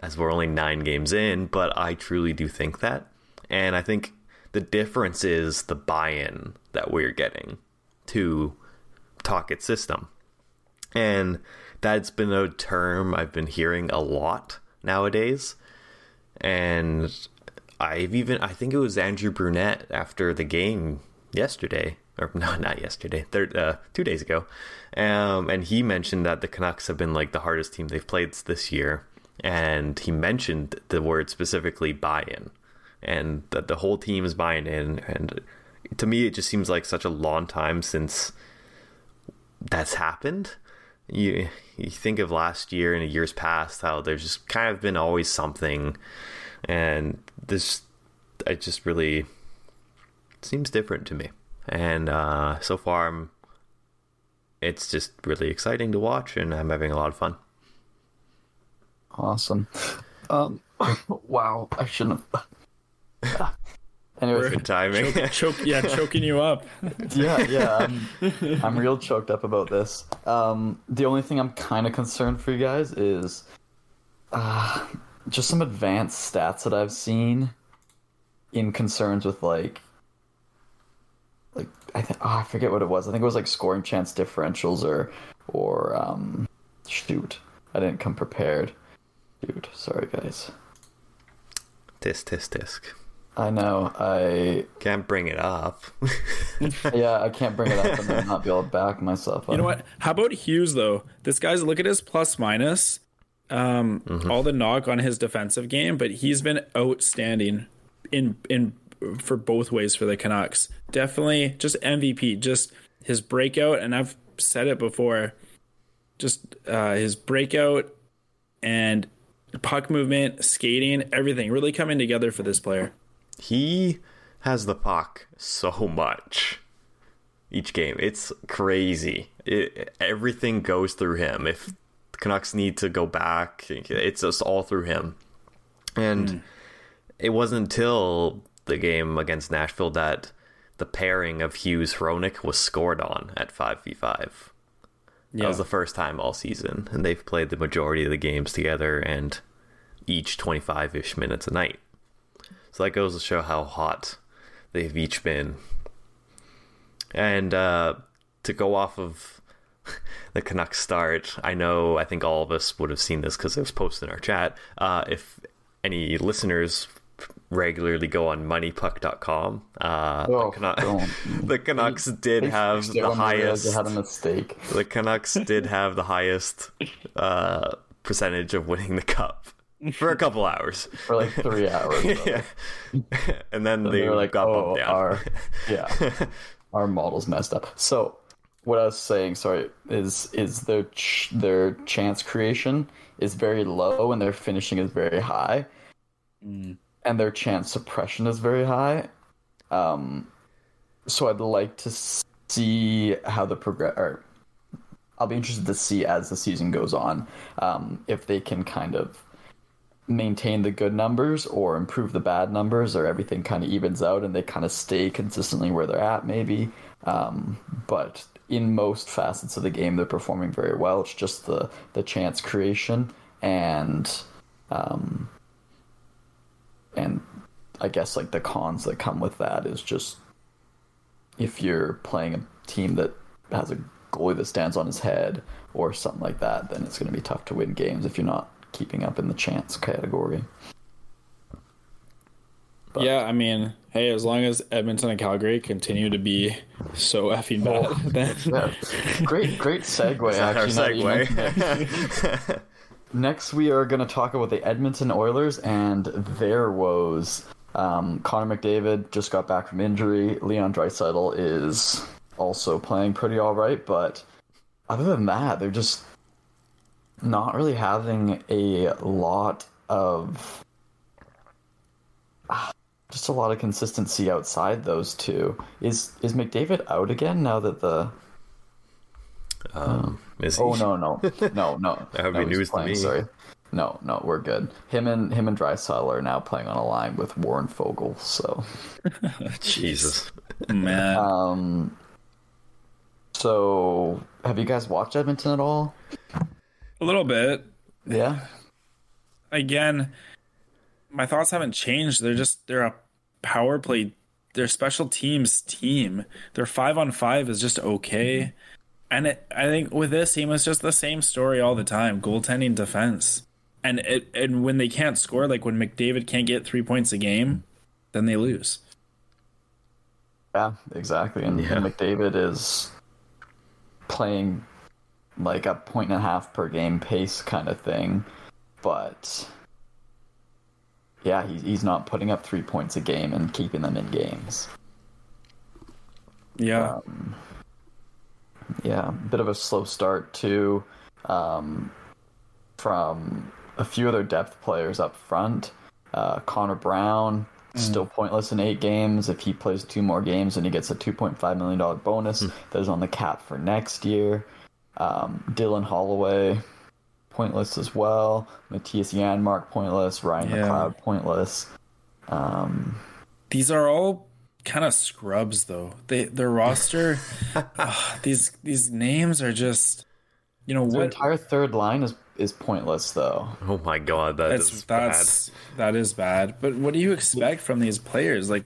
as we're only nine games in, but I truly do think that. And I think the difference is the buy in that we're getting to Tocchet's system. And that's been a term I've been hearing a lot nowadays. And I've even, I think it was Andrew Brunette after the game yesterday, or no, not yesterday, uh, two days ago. Um, and he mentioned that the Canucks have been like the hardest team they've played this year. And he mentioned the word specifically buy in and that the whole team is buying in. And to me, it just seems like such a long time since that's happened. You you think of last year and years past how there's just kind of been always something, and this it just really seems different to me. And uh, so far, I'm, it's just really exciting to watch, and I'm having a lot of fun. Awesome. Um, wow, I shouldn't have. Anyways, Good timing. Choke, yeah, choking you up. yeah, yeah, I'm, I'm real choked up about this. Um, the only thing I'm kind of concerned for you guys is uh, just some advanced stats that I've seen in concerns with like, like I think oh, I forget what it was. I think it was like scoring chance differentials or or um, shoot, I didn't come prepared. Shoot, sorry guys. Tisk tisk disc. I know. I Can't bring it up. yeah, I can't bring it up and then not be able to back myself. Up. You know what? How about Hughes though? This guy's look at his plus minus, um, all the knock on his defensive game, but he's been outstanding in in for both ways for the Canucks. Definitely just MVP. Just his breakout, and I've said it before. Just uh, his breakout and puck movement, skating, everything really coming together for this player. he has the puck so much each game. It's crazy. It, everything goes through him. If Canucks need to go back, it's just all through him. And it wasn't until the game against Nashville that the pairing of Hughes Hronek was scored on at 5v5. That was the first time all season, and they've played the majority of the games together and each 25 ish minutes a night. So that goes to show how hot they've each been. And uh, to go off of the Canucks start, I know, I think all of us would have seen this because it was posted in our chat. Uh, if any listeners regularly go on moneypuck.com, uh, Oh, the, Canu- the Canucks did They have fixed the when they realized highest They had a mistake. the Canucks did have the highest uh, percentage of winning the cup for a couple hours. for like three hours. yeah. And then And they they were like, got "Oh, bumped down. our yeah, our model's messed up." So, what I was saying, sorry, is is their ch- their chance creation is very low and their finishing is very high, and their chance suppression is very high. Um, so I'd like to see how the progress. Or I'll be interested to see as the season goes on um, if they can kind of maintain the good numbers or improve the bad numbers or everything kind of evens out and they kind of stay consistently where they're at maybe um, but in most facets of the game they're performing very well it's just the the chance creation and um, and i guess like the cons that come with that is just if you're playing a team that has a goalie that stands on his head or something like that, then it's going to be tough to win games if you're not keeping up in the chance category. But- yeah. I mean, hey, as long as Edmonton and Calgary continue to be so effing bad, oh. then Yeah, great, great segue. Actually, now that you mention it. segue. Next, we are going to talk about the Edmonton Oilers and their woes. Um, Connor McDavid just got back from injury. Leon Draisaitl is also playing pretty all right, but other than that, they're just not really having a lot of ah, just a lot of consistency outside those two. Is is McDavid out again now that the um, is he- Oh no no no no. That would no, be he's news to me. Sorry. No, no, we're good. Him and him and Draisaitl are now playing on a line with Warren Foegele. So, Jesus. man, um, so have you guys watched Edmonton at all? a little bit. Yeah. again, my thoughts haven't changed. They're just they're a power play. They're special teams team. Their five on five is just okay. And it, I think with this team, it's just the same story all the time: goaltending, defense, and it, and when they can't score, like when McDavid can't get three points a game, then they lose. Yeah, exactly. And, Yeah. and McDavid is playing like a point and a half per game pace kind of thing, but yeah, he's he's not putting up three points a game and keeping them in games. Yeah, um, Yeah, a bit of a slow start too, um, from a few other depth players up front. Uh, Connor Brown still pointless in eight games. If he plays two more games, and he gets a two point five million dollar bonus that is on the cap for next year. Um, Dylan Holloway pointless as well. Mattias Janmark pointless. Ryan Yeah. McLeod pointless. Um, these are all kind of scrubs, though. They their roster, ugh, ah, these these names are just you know The what entire third line is is pointless though. Oh my god, that that's is that's that is bad. But what do you expect from these players? Like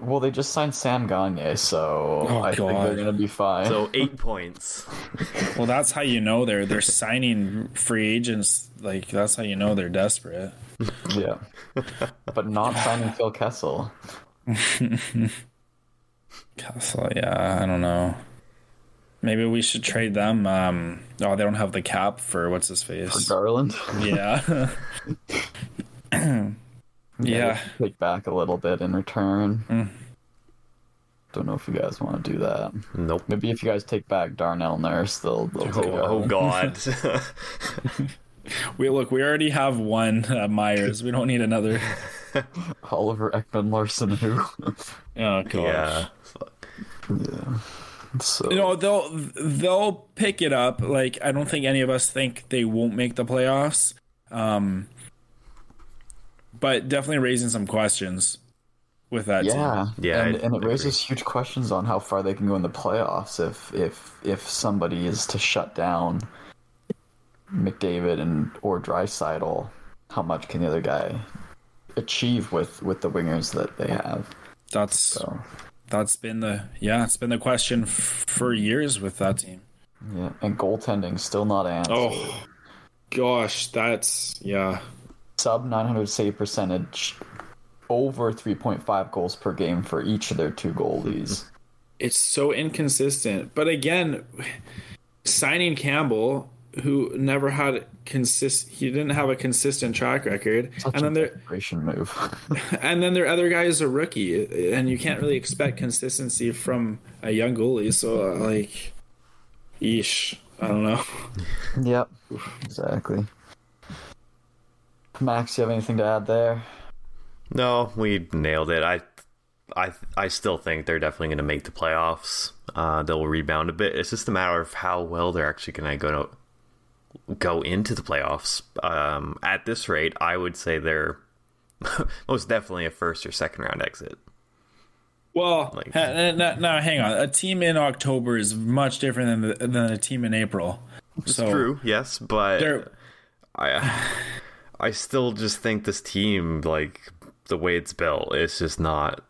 well, they just signed Sam Gagner, so Oh, I think they're gonna be fine. So eight points. well that's how you know they're they're signing free agents like that's how you know they're desperate. yeah, but not signing Phil Kessel. So yeah, I don't know. Maybe we should trade them. Um, oh, they don't have the cap for what's his face. Garland. Yeah. yeah. take back a little bit in return. Mm. Don't know if you guys want to do that. Nope. Maybe if you guys take back Darnell Nurse, they'll, they'll Oh, it. oh god. We look. We already have one uh, Myers. We don't need another. Oliver Ekman Larsson, who? Oh god. yeah. yeah. So You know they'll they'll pick it up. Like I don't think any of us think they won't make the playoffs. Um, but definitely raising some questions with that team. yeah, Yeah, and, and it agree. raises huge questions on how far they can go in the playoffs if if if somebody is to shut down McDavid and or Draisaitl, how much can the other guy achieve with with the wingers that they have? That's So that's been the yeah. It's been the question f- for years with that team. yeah, and goaltending still not answered. Oh gosh, that's yeah. Sub 900 save percentage, over 3.5 goals per game for each of their two goalies. it's so inconsistent. But again, signing Campbell, who never had consist, he didn't have a consistent track record, Such and then a there, move. and then their other guy is a rookie, and you can't really expect consistency from a young goalie. So uh, like, yeesh, I don't know. yep, exactly. Max, you have anything to add there? No, we nailed it. I, I, I still think they're definitely going to make the playoffs. Uh, they'll rebound a bit. It's just a matter of how well they're actually going to go go into the playoffs. Um, at this rate, I would say they're most definitely a first or second round exit. Well, Like- ha- no, no, hang on. A team in October is much different than the, than a team in April. so True, yes, but I, I still just think this team, like the way it's built, it's just not.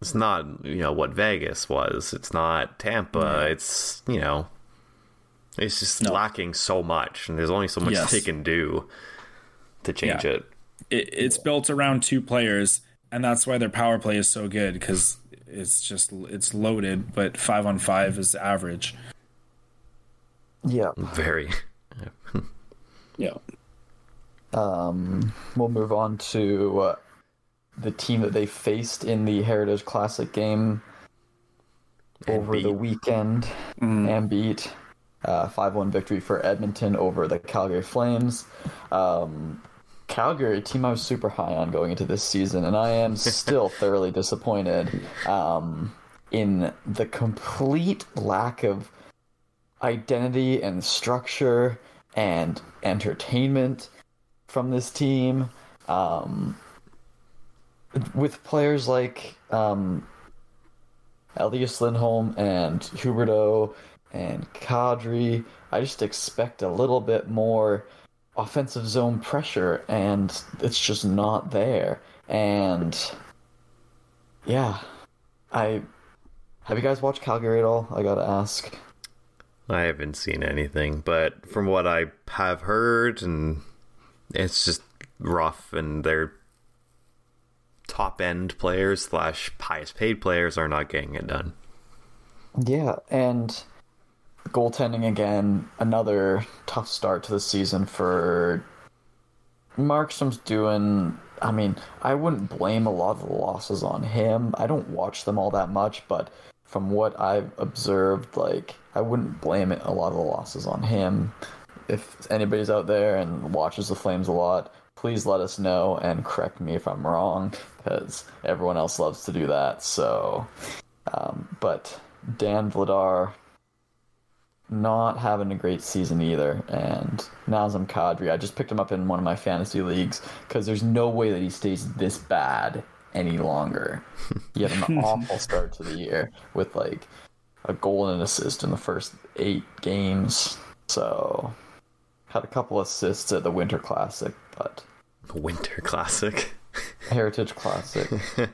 It's not, you know, what Vegas was. It's not Tampa. It's, you know, it's just lacking so much, and there's only so much Yes. they can do to change Yeah. it. it, it's built around two players, and that's why their power play is so good because it's just it's loaded, but five on five is average. Yeah. Very. Yeah. Um, we'll move on to uh, the team that they faced in the Heritage Classic game over the beat. weekend and beat. Uh, 5-1 victory for Edmonton over the Calgary Flames. Um, Calgary, a team I was super high on going into this season, and I am still thoroughly disappointed um, in the complete lack of identity and structure and entertainment from this team. Um, with players like um, Elias Lindholm and Huberdeau and Kadri, I just expect a little bit more offensive zone pressure, and it's just not there. And yeah, I have you guys watched Calgary at all? I gotta ask. I haven't seen anything, but from what I have heard, and it's just rough, and their top end players slash highest paid players are not getting it done. Yeah, and goaltending again, another tough start to the season for Markstrom's doing I mean, I wouldn't blame a lot of the losses on him. I don't watch them all that much, but from what I've observed, like I wouldn't blame it a lot of the losses on him. If anybody's out there and watches the Flames a lot, please let us know and correct me if I'm wrong, because everyone else loves to do that. So, um, but Dan Vladar not having a great season either, and Nazem Kadri, I just picked him up in one of my fantasy leagues because there's no way that he stays this bad any longer. He had an awful start to the year with like a goal and an assist in the first eight games. So had a couple assists at the Winter Classic, but Winter Classic. Heritage Classic.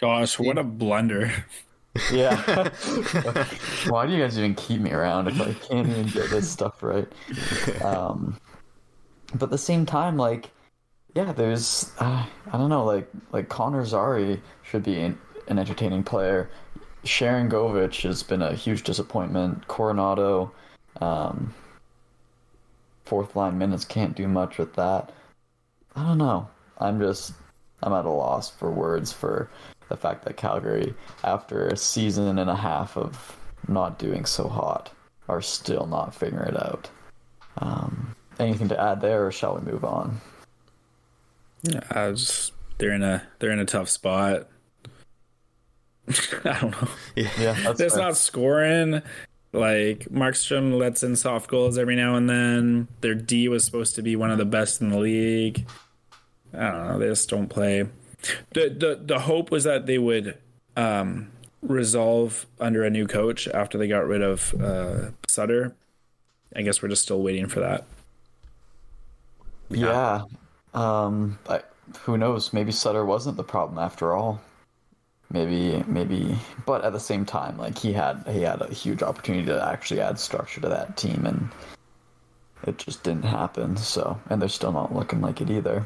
Gosh, what a blunder. Yeah. Why do you guys even keep me around if I can't even get this stuff right? Um, but at the same time, like, yeah, there's, uh, I don't know, like, like Connor Zary should be an, an entertaining player. Sharangovich has been a huge disappointment. Coronato, um, fourth line minutes can't do much with that. I don't know. I'm just, I'm at a loss for words for the fact that Calgary, after a season and a half of not doing so hot, are still not figuring it out. Um, anything to add there, or shall we move on? I just, they're in a they're in a tough spot. I don't know. Yeah, that's That's not scoring. Like Markstrom lets in soft goals every now and then. Their D was supposed to be one of the best in the league. I don't know. They just don't play. The the the hope was that they would um, resolve under a new coach after they got rid of uh, Sutter. I guess we're just still waiting for that. Yeah. Um, who knows? Maybe Sutter wasn't the problem after all. Maybe, maybe, but at the same time, like he had he had a huge opportunity to actually add structure to that team, and it just didn't happen. So, and they're still not looking like it either.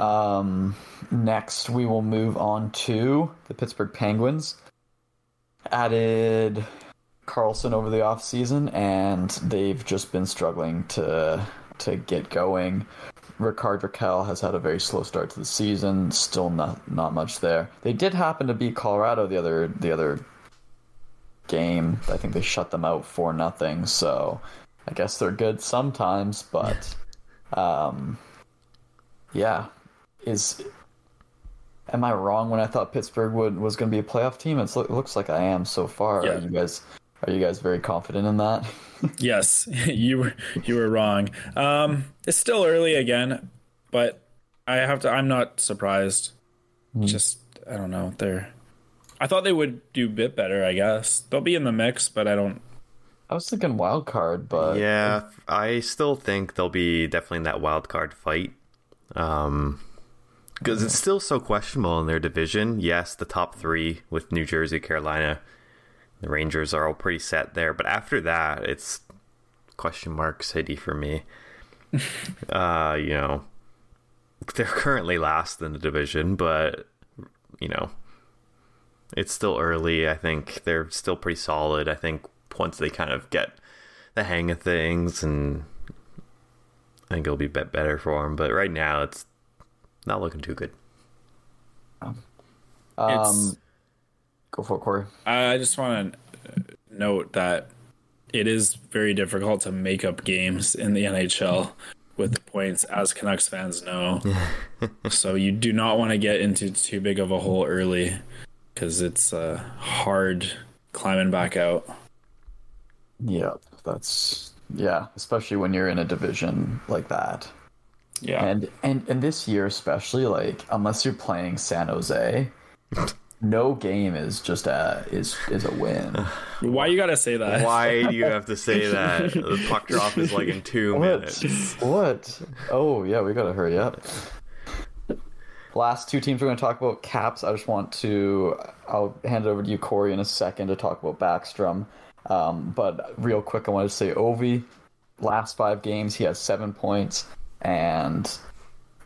Um, next, we will move on to the Pittsburgh Penguins. Added Karlsson over the off season, and they've just been struggling to to get going. Rickard Rakell has had a very slow start to the season. Still not not much there. They did happen to beat Colorado the other the other game. I think they shut them out for nothing. So I guess they're good sometimes, but um, yeah, is am I wrong when I thought Pittsburgh would was going to be a playoff team? It's, it looks like I am so far. Yeah. Are you guys are you guys very confident in that? Yes, you were you were wrong. Um, it's still early again, but I have to. I'm not surprised. Just I don't know. They're. I thought they would do a bit better. I guess they'll be in the mix, but I don't. I was thinking wild card, but Yeah, I still think they'll be definitely in that wild card fight. Um, because it's still so questionable in their division. Yes, the top three with New Jersey, Carolina, the Rangers are all pretty set there, but after that, it's question mark city for me. uh, you know, they're currently last in the division, but you know, it's still early. I think they're still pretty solid. I think once they kind of get the hang of things, and I think it'll be a bit better for them. But right now, it's not looking too good. um, It's- go for it, Corey. I just want to note that it is very difficult to make up games in the NHL with the points, as Canucks fans know. so you do not want to get into too big of a hole early because it's uh, hard climbing back out. Yep, that's yeah, especially when you're in a division like that. Yeah. And and and this year especially, like unless you're playing San Jose, no game is just a is is a win. Why you gotta say that? Why do you have to say that? The puck drop is like in two What? minutes. What? Oh yeah, we gotta hurry up. Last two teams we're going to talk about caps. I just want to. I'll hand it over to you, Corey, in a second to talk about Backstrom. Um, but real quick, I wanted to say Ovi. Last five games, he has seven points and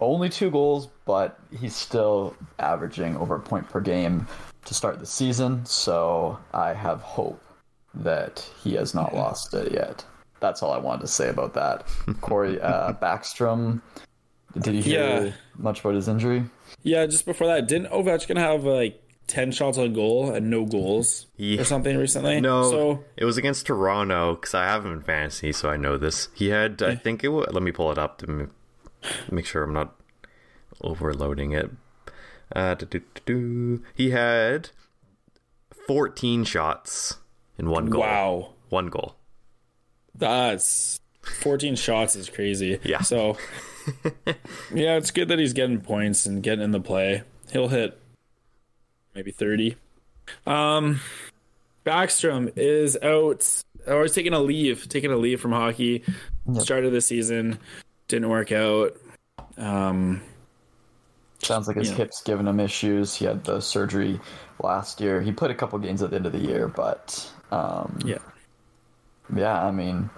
only two goals, but he's still averaging over a point per game to start the season. So I have hope that he has not lost it yet. That's all I wanted to say about that. Corey uh, Backstrom, did you hear Yeah. much about his injury? Yeah, just before that, didn't Ovechkin have like ten shots on goal and no goals Yeah. or something recently? No, So it was against Toronto because I have him in fantasy, so I know this. He had, I think it. wa- Let me pull it up to make sure I'm not overloading it. Uh. He had 14 shots in one goal. wow, One goal. that's fourteen shots is crazy. Yeah. So yeah, it's good that he's getting points and getting in the play. He'll hit maybe thirty. Um, Backstrom is out or is taking a leave, taking a leave from hockey. Yep. Start of the season didn't work out. Um, Sounds like his Yeah. hip's giving him issues. He had the surgery last year. He played a couple games at the end of the year, but um, yeah, yeah, I mean,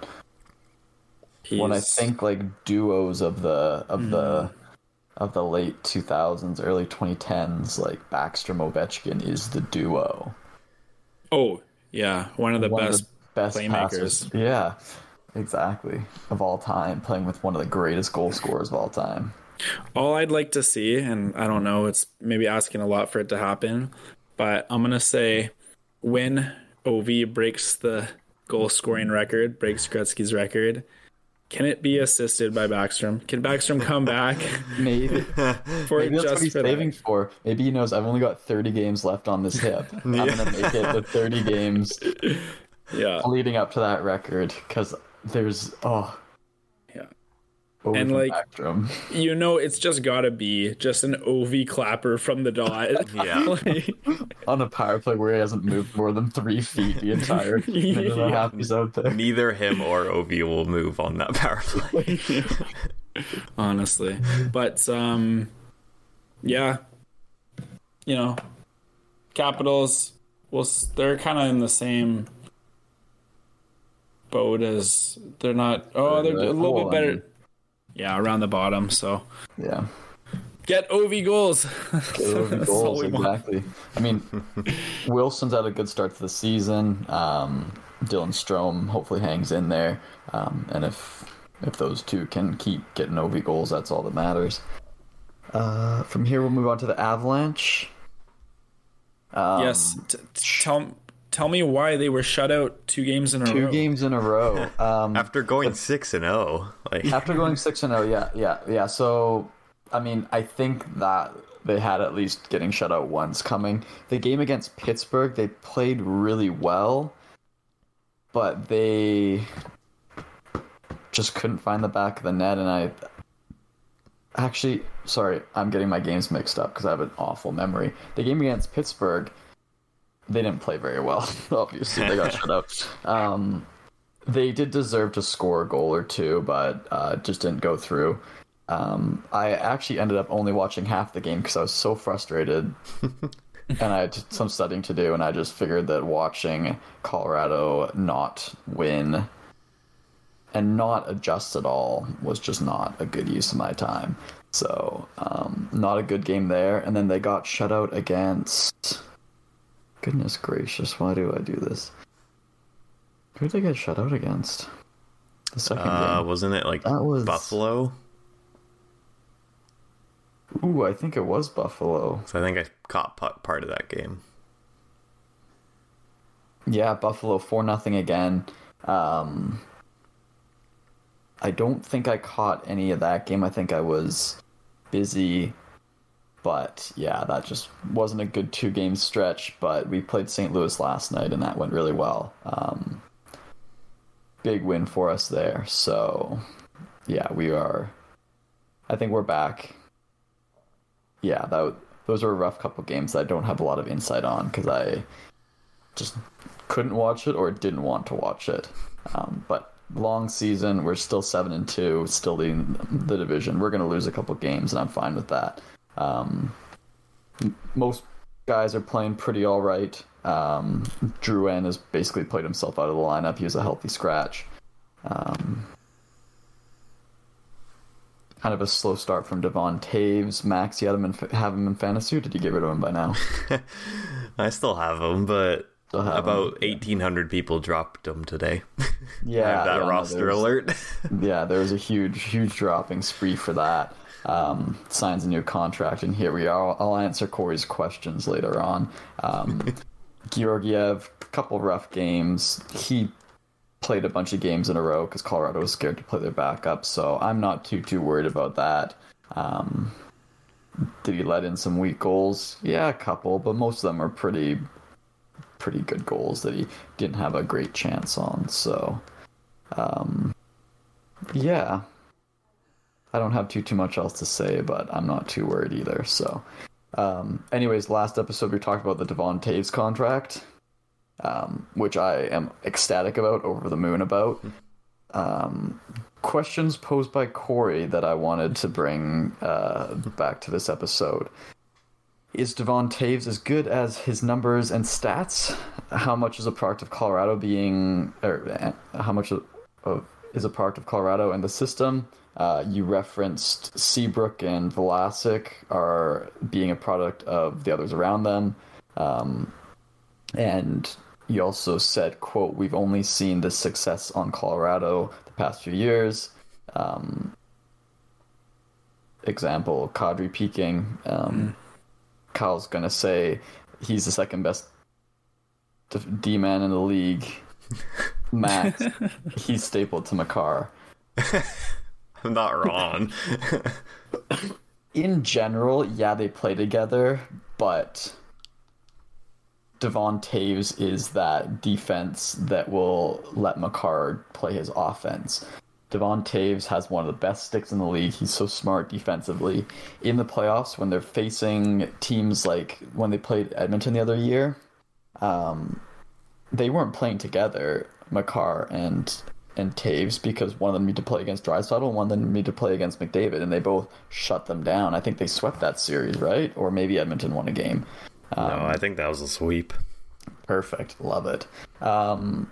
when I think like duos of the of the hmm. of the late 2000s, early 2010s, like Backstrom Ovechkin is the duo. oh yeah, one of the One of best. the best playmakers. passers. Yeah, exactly. Of all time, playing with one of the greatest goal scorers of all time. All I'd like to see, and I don't know, it's maybe asking a lot for it to happen, but I'm gonna say when Ov breaks the goal scoring record, breaks Gretzky's record. Can it be assisted by Backstrom? Can Backstrom come back Maybe, for maybe that's just what he's for saving that? for. Maybe he knows I've only got 30 games left on this hip. I'm gonna make it the 30 games Yeah, leading up to that record because there's oh yeah. Over And, like, Backstrom. You know, it's just gotta be just an Ov clapper from the dot. Yeah. Like, on a power play where he hasn't moved more than three feet the entire minute and a half he's out there. Neither him or ov will move on that power play. honestly, but um, yeah, you know, Capitals. Well, they're kind of in the same boat as they're not. Oh, they're a little bit I better. Yeah, around the bottom. So Yeah. get Ov goals. That's all goals, exactly. I mean, Wilson's had a good start to the season. Um, Dylan Strome hopefully hangs in there, um, and if if those two can keep getting OV goals, that's all that matters. Uh, from here, we'll move on to the Avalanche. Um, yes. T- t- tell tell me why they were shut out two games in a two row. games in a row. Um, After going six and zero, like After going six and zero, yeah, yeah, yeah. So, I mean, I think that they had at least getting shut out once coming. The game against Pittsburgh, they played really well, but they just couldn't find the back of the net. And I actually, sorry, I'm getting my games mixed up because I have an awful memory. The game against Pittsburgh, they didn't play very well. Obviously, they got shut out. Um, they did deserve to score a goal or two, but uh, just didn't go through. Um, I actually ended up only watching half the game because I was so frustrated, and I had some studying to do, and I just figured that watching Colorado not win and not adjust at all was just not a good use of my time. So, um, not a good game there. And then they got shut out against. Goodness gracious, why do I do this? Who did they get shut out against? The second uh, game. wasn't it like That was- Buffalo? Ooh, I think it was Buffalo. So I think I caught pa- part of that game. Yeah, Buffalo four nothing again. Um, I don't think I caught any of that game. I think I was busy, but yeah, that just wasn't a good two game stretch. But we played St. Louis last night, and that went really well. Um, big win for us there. So yeah, we are. I think we're back. Yeah, that those were a rough couple games that I don't have a lot of insight on because I just couldn't watch it or didn't want to watch it. Um, but long season, we're still seven and two, still leading the division. We're going to lose a couple games, and I'm fine with that. Um, most guys are playing pretty all right. Um, Drouin has basically played himself out of the lineup. He was a healthy scratch. Um, kind of a slow start from Devon Toews. Max, you had him in, have him in fantasy. Or did you get rid of him by now? I still have him, but Still have 'em, about eighteen hundred people dropped him today. Yeah, that yeah, roster there's- alert. yeah, there was a huge, huge dropping spree for that. Um, signs a new contract, and here we are. I'll answer Corey's questions later on. Um, Georgiev, couple rough games. He played a bunch of games in a row because Colorado was scared to play their backup, so I'm not too too worried about that. Um, did he let in some weak goals? Yeah, a couple, but most of them are pretty pretty good goals that he didn't have a great chance on. So, um, yeah, I don't have too too much else to say, but I'm not too worried either. So, um, anyways, last episode we talked about the Devon Toews contract. um, which I am ecstatic about, over the moon about. Um, questions posed by Corey that I wanted to bring uh, back to this episode. Is Devon Toews as good as his numbers and stats? How much is a product of Colorado being, or eh, how much of is a product of Colorado and the system? Uh, you referenced Seabrook and Vlasic are being a product of the others around them. Um, and you also said, quote, we've only seen this success on Colorado the past few years. Um, example, Kadri peaking. Um, Kyle's going to say he's the second best D man in the league. Matt, he's stapled to Makar. I'm not wrong. In general, yeah, they play together, but Devon Toews is that defense that will let Makar play his offense. Devon Toews has one of the best sticks in the league. He's so smart defensively. In the playoffs, when they're facing teams like when they played Edmonton the other year, um, they weren't playing together, Makar and and Toews, because one of them needed to play against Draisaitl one of them needed to play against McDavid, and they both shut them down. I think they swept that series, right? Or maybe Edmonton won a game. no, I think that was a sweep. Perfect. Love it. Um,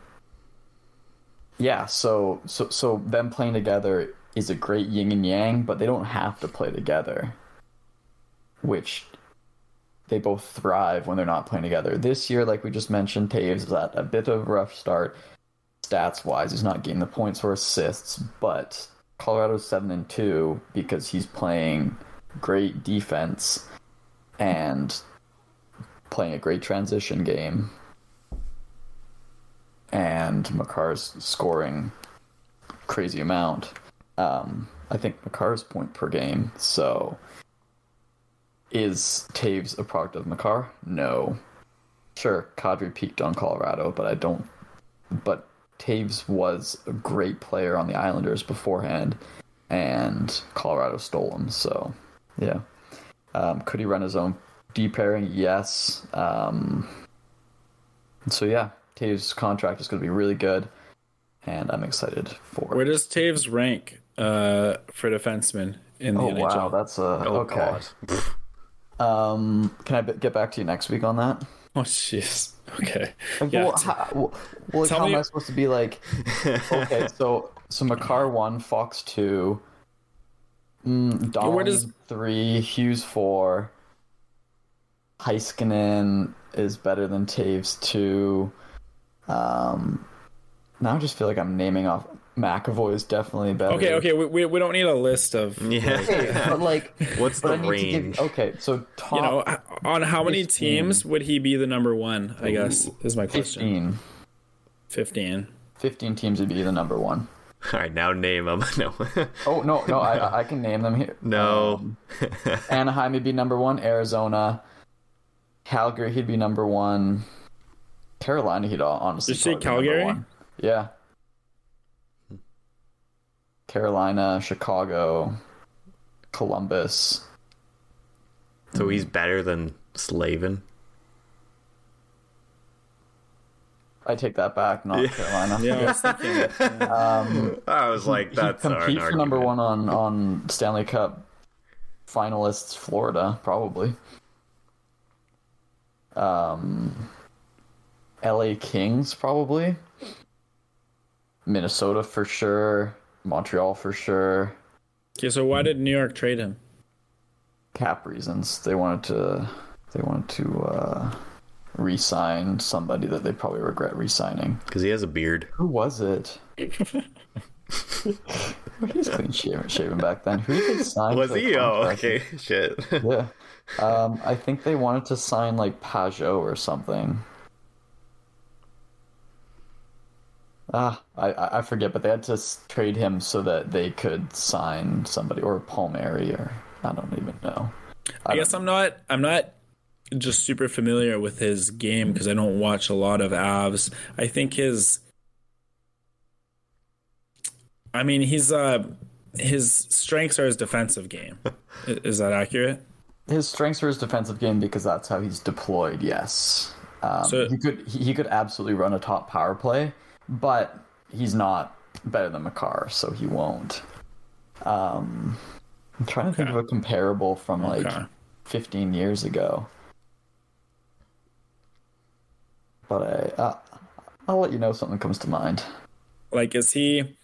yeah, so so so them playing together is a great yin and yang, but they don't have to play together. Which they both thrive when they're not playing together. This year, like we just mentioned, Toews is at a bit of a rough start stats wise. He's not getting the points or assists, but Colorado's seven and two because he's playing great defense and playing a great transition game. And Makar's scoring crazy amount. Um, I think Makar's point per game. So, is Toews a product of Makar? No. Sure, Kadri peaked on Colorado, but I don't. But Toews was a great player on the Islanders beforehand, and Colorado stole him. So, yeah. Um, could he run his own D pairing? Yes. Um, so yeah, Toews' contract is going to be really good, and I'm excited for. Where does Toews rank uh, for defensemen in the Oh NHL? wow, that's a Oh okay. Um, can I b- get back to you next week on that? Oh jeez. Okay. Like, Yeah. well, how, well, like, how am I supposed to be like? Okay, so so Makar one, Fox two, mm, Donald does- three, Hughes four, Heiskanen is better than Toews two. Um, now I just feel like I'm naming off. McAvoy is definitely better. Okay. Okay. We, we, we don't need a list of you Yeah. but like, What's but the I range? give. Okay, so top know on how many teams would he be the number one? I guess is my question. 15. Fifteen. 15 teams would be the number one. All right, now name them. No. Oh no, no, I I can name them here. no. Um, Anaheim would be number one. Arizona, Calgary, he'd be number one. Carolina, he'd uh, honestly. Did you say probably be number Calgary? Yeah. Carolina, Chicago, Columbus. so he's better than Slavin. I take that back. Not Carolina. Yeah. I was thinking, Um, I was like, that's an compete for number one on on Stanley Cup finalists. Florida, probably. Um, L.A. Kings, probably. Minnesota for sure. Montreal for sure. okay. So why did New York trade him? Cap reasons. They wanted to. They wanted to uh, re-sign somebody that they probably regret re-signing. Because he has a beard. Who was it? He's clean shaven, shaven back then. Who did they sign? Was for he? Oh, okay. Shit. Yeah. Um, I think they wanted to sign like Pageau or something. Ah, I I I forget, but they had to trade him so that they could sign somebody or Palmieri or I don't even know. I guess I'm not. I'm not just super familiar with his game because I don't watch a lot of Avs. I think his. I mean, he's uh, his strengths are his defensive game. Is that accurate? His strengths are his defensive game because that's how he's deployed. Yes. Um, So- he could he could absolutely run a top power play, but he's not better than Makar, so he won't. Um, I'm trying to think of a comparable from like 15 years ago. But I, uh, I'll let you know if something comes to mind. Like, is he,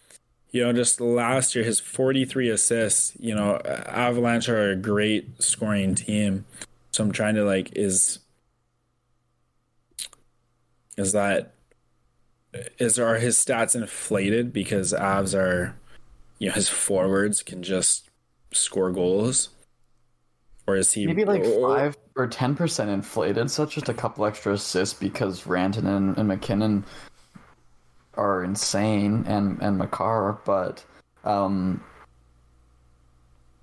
you know, just last year, his 43 assists, you know, Avalanche are a great scoring team. So I'm trying to, like, is, is that, is, are his stats inflated because Avs are, you know, his forwards can just score goals? Or is he Maybe like five or ten percent inflated, so just a couple extra assists because Rantanen and MacKinnon are insane, and and Makar, but um,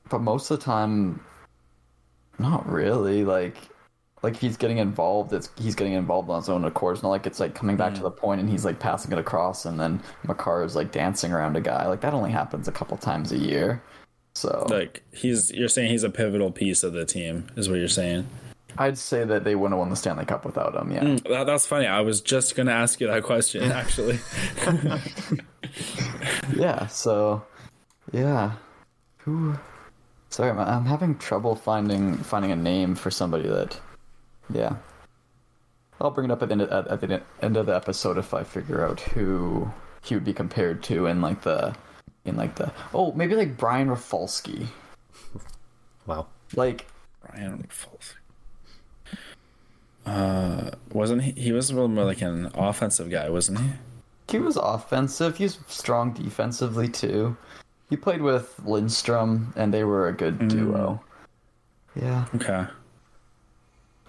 but most of the time, not really. Like like if he's getting involved, it's he's getting involved on his own accord. It's not like it's like coming back to mm. the point and he's like passing it across, and then Makar is like dancing around a guy. Like that only happens a couple times a year. So like he's you're saying he's a pivotal piece of the team is what you're saying I'd say that they wouldn't have won the Stanley Cup without him. Yeah. Mm, that, that's funny i was just gonna ask you that question actually Yeah. So, yeah. Who? Sorry, I'm, I'm having trouble finding finding a name for somebody that. Yeah. I'll bring it up at the end of, at, at the end of the episode if I figure out who he would be compared to in like the in like the oh maybe like Brian Rafalski. Wow. like brian Rafalski. uh wasn't he he was a little more like an offensive guy wasn't he? He was offensive. He was strong defensively too. He played with Lidstrom and they were a good duo. Yeah. Okay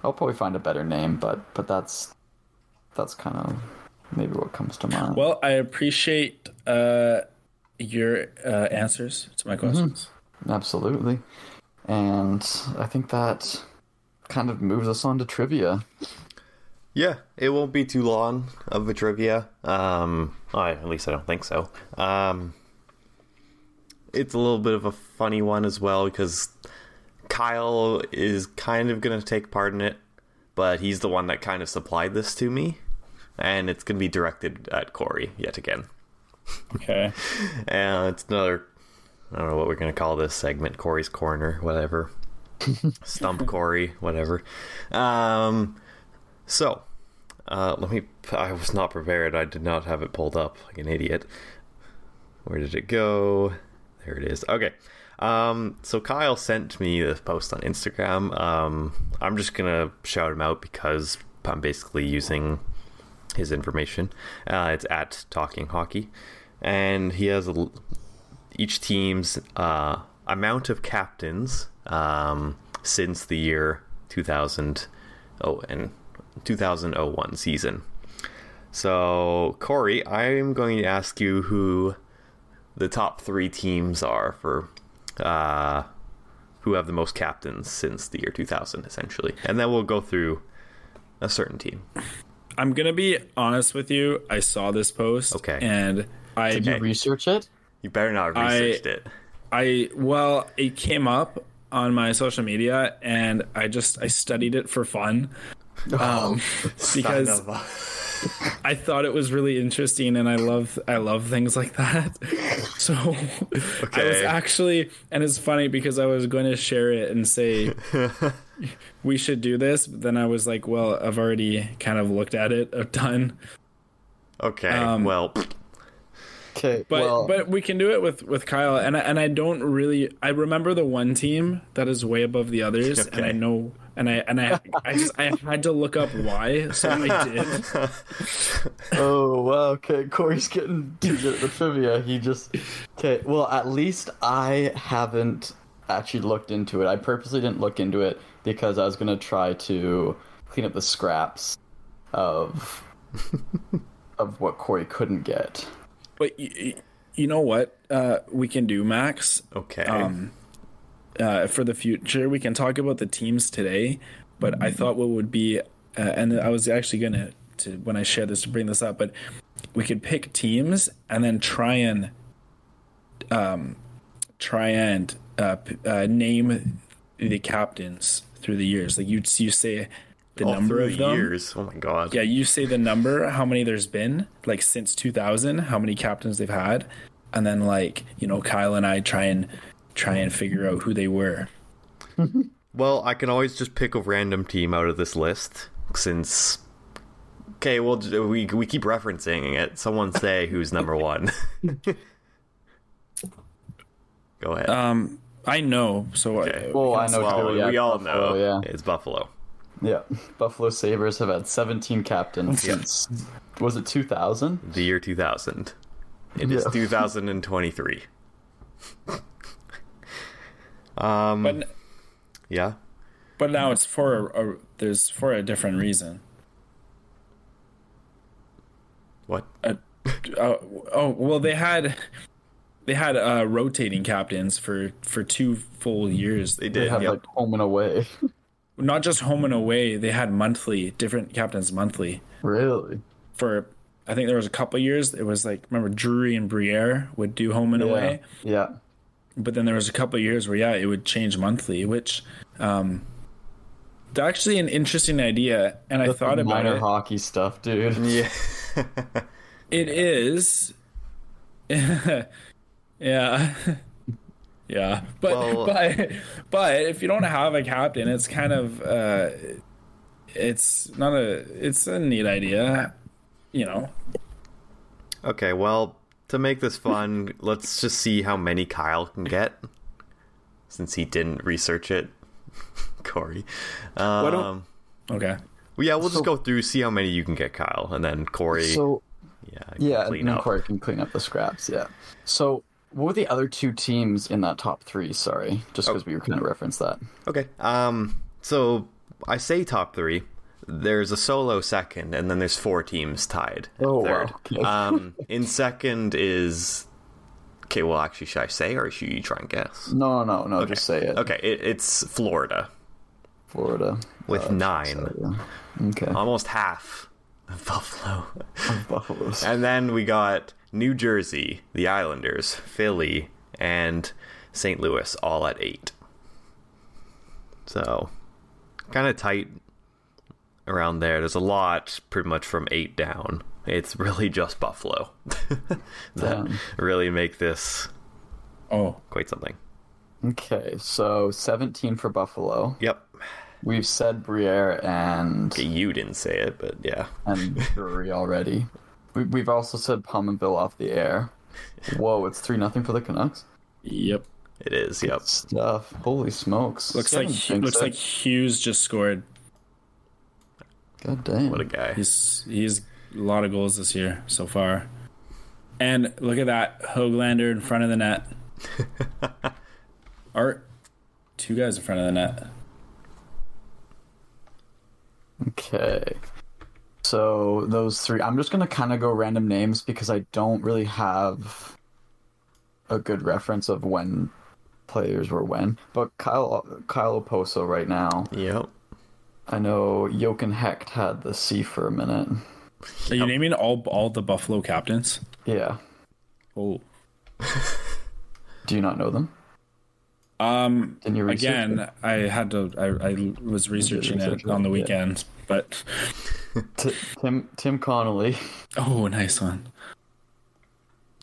I'll probably find a better name, but but that's that's kind of maybe what comes to mind. well i appreciate uh your uh answers to my questions Absolutely, and I think that kind of moves us on to trivia. Yeah, it won't be too long of a trivia. Um, I, at least I don't think so. Um, it's a little bit of a funny one as well because Kyle is kind of going to take part in it, but he's the one that kind of supplied this to me, and it's going to be directed at Corey yet again. okay And it's another, I don't know what we're going to call this segment, Corey's Corner, whatever. Stump Corey, whatever. Um, so, uh, let me, I was not prepared. I did not have it pulled up like an idiot. Where did it go? There it is. Okay. Um, so Kyle sent me this post on Instagram. Um, I'm just gonna shout him out because I'm basically using his information. Uh, it's at Talking Hockey, and he has a, each team's uh, amount of captains um, since the year 2000. Oh, and 2001 season. So Corey, I'm going to ask you who the top three teams are for uh, who have the most captains since the year 2000, essentially, and then we'll go through a certain team. i'm gonna be honest with you i saw this post Okay. and i Did you Okay. research it? You better not have I- researched it. I well, it came up on my social media, and I just I studied it for fun, um, because Son of a- I thought it was really interesting, and I love I love things like that. So I was actually, and it's funny because I was going to share it and say we should do this, but then I was like, well, I've already kind of looked at it a ton, okay, um, well, Okay, but well, but we can do it with with Kyle, and I, and I don't really I remember the one team that is way above the others, and I know and I and I I just I had to look up why, so I did. oh wow, okay, Corey's getting too good at the trivia. He just okay. Well, at least I haven't actually looked into it. I purposely didn't look into it because I was gonna try to clean up the scraps of of what Corey couldn't get. But you, you know what uh, we can do, Max? okay. Um, uh, for the future, we can talk about the teams today. But I thought what would be, uh, and I was actually gonna to when I share this to bring this up, but we could pick teams and then try and, um, try and uh, uh, name the captains through the years. Like you, you say, the All number of them. years. Oh my god. Yeah, you say the number, how many there's been, like since 2000, how many captains they've had, and then like you know, Kyle and I try and try and figure out who they were. Well, I can always just pick a random team out of this list since. Okay, well, j- we we keep referencing it. Someone say who's number one. Go ahead. Um, I know, so Okay. Well, I know well, too. Yeah, we all Buffalo, know Yeah, it's Buffalo. yeah. Buffalo Sabres have had 17 captains since was it 2000? The year 2000. It is Yeah. 2023. Um. but yeah. but now it's for a, a there's for a different reason. What? Uh, oh, oh well, they had they had uh, rotating captains for for two full years. They They did. have yep. like home and away. Not just home and away. They had monthly different captains monthly really? for. I think there was a couple years. It was like remember Drury and Briere would do home and away, Yeah. But then there was a couple years where yeah, it would change monthly, which um, it's actually an interesting idea. And I thought the about minor it. hockey stuff, dude. Yeah. It is. yeah. yeah. But Well- but but if you don't have a captain, it's kind of uh it's not a it's a neat idea, you know. Okay, well, to make this fun, let's just see how many Kyle can get. Since he didn't research it. Corey. Um, don't- Okay. well, yeah, we'll just go through, see how many you can get, Kyle, and then Corey. So yeah, yeah, clean and then up. Corey can clean up the scraps. Yeah. So what were the other two teams in that top three? Sorry, just Oh. because we were kind of referenced that. Okay. Um. So I say top three. There's a solo second, and then there's four teams tied. Oh, wow. Okay. um. In second is. Okay. Well, actually, should I say, or should you try and guess? No, no, no. Just say it. Okay. It, it's Florida Florida with Uh, nine, so, yeah. Okay. almost half of Buffalo. Buffaloes. and then we got New Jersey, the Islanders, Philly, and St. Louis, all at eight. So, kind of tight around there. There's a lot pretty much from eight down. It's really just Buffalo that Damn. really make this Oh. quite something. Okay, so 17 for Buffalo. Yep. We've said Briere and You didn't say it, but yeah. and Drury already. We, we've also said Pominville off the air. Whoa, it's three nothing for the Canucks. Yep. It is, yep. Stuff. Holy smokes! Looks Kevin like looks it. like Hughes just scored. God damn. What a guy. He's he's a lot of goals this year so far. And look at that Hoglander in front of the net. Art, two guys in front of the net. Okay. So those three, I'm just gonna kind of go random names because I don't really have a good reference of when players were when. But Kyle Kyle Okposo right now, Yep. I know Jochen Hecht had the C for a minute. Are you naming all all the Buffalo captains? Yeah. Oh, Do you not know them? um, Didn't you research again, it? I had to. I, I was researching research it on the it, yeah. weekend, but T- Tim Tim Connolly, oh, nice one.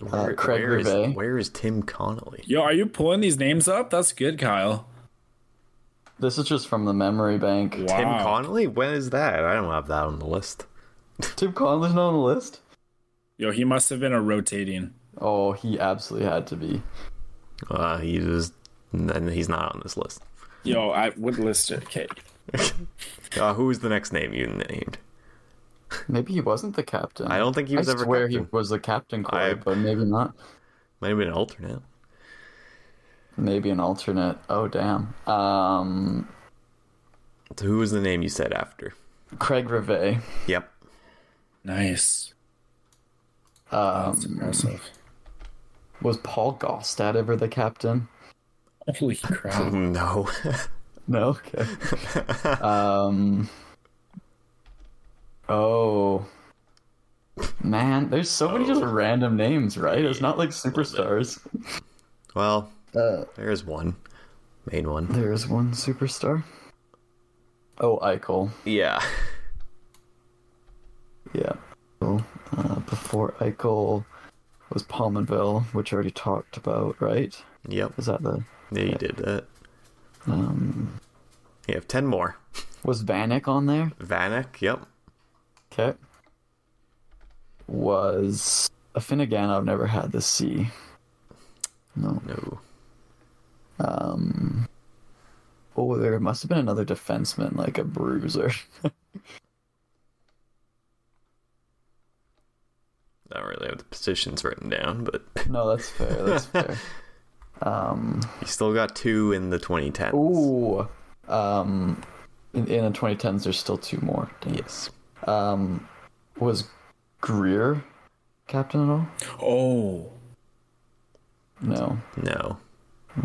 Where, Craig where is, where is Tim Connolly? Yo, are you pulling these names up? That's good, Kyle. This is just from the memory bank. Wow. Tim Connolly? When is that? I don't have that on the list. Tim Connolly's not on the list. Yo, he must have been a rotating. Oh, he absolutely had to be. Uh, he was, and he's not on this list. Yo, I would list it. Okay. Uh, who was the next name you named? Maybe he wasn't the captain. I don't think he was I ever swear captain. he was the captain, Corey, I- but maybe not. Might have been an alternate. Maybe an alternate. Oh damn. Um, So who was the name you said after? Craig Rivet. Yep. Nice. Um, That's impressive. was Paul Gaustad ever the captain? Holy crap. No. No. Okay. um. Oh. Man, there's so many just random names, right? It's not like superstars. well, Uh, there's one. Main one. there's one superstar. Oh, Eichel. Yeah. Yeah. So, uh, before Eichel was Pominville, which I already talked about, right? Yep. Is that the Yeah, you did that. um You have 10 more. was Vanek on there? Vanek, yep. Okay. Was a Finnegan I've never had the C. No. No. Um Oh, there must have been another defenseman, like a bruiser. I don't really have the positions written down, but no, that's fair, that's fair. Um you still got two in the 2010s. Ooh. Um in, in the twenty tens there's still two more. Dang. Yes. Um was Greer captain at all? Oh, No. No.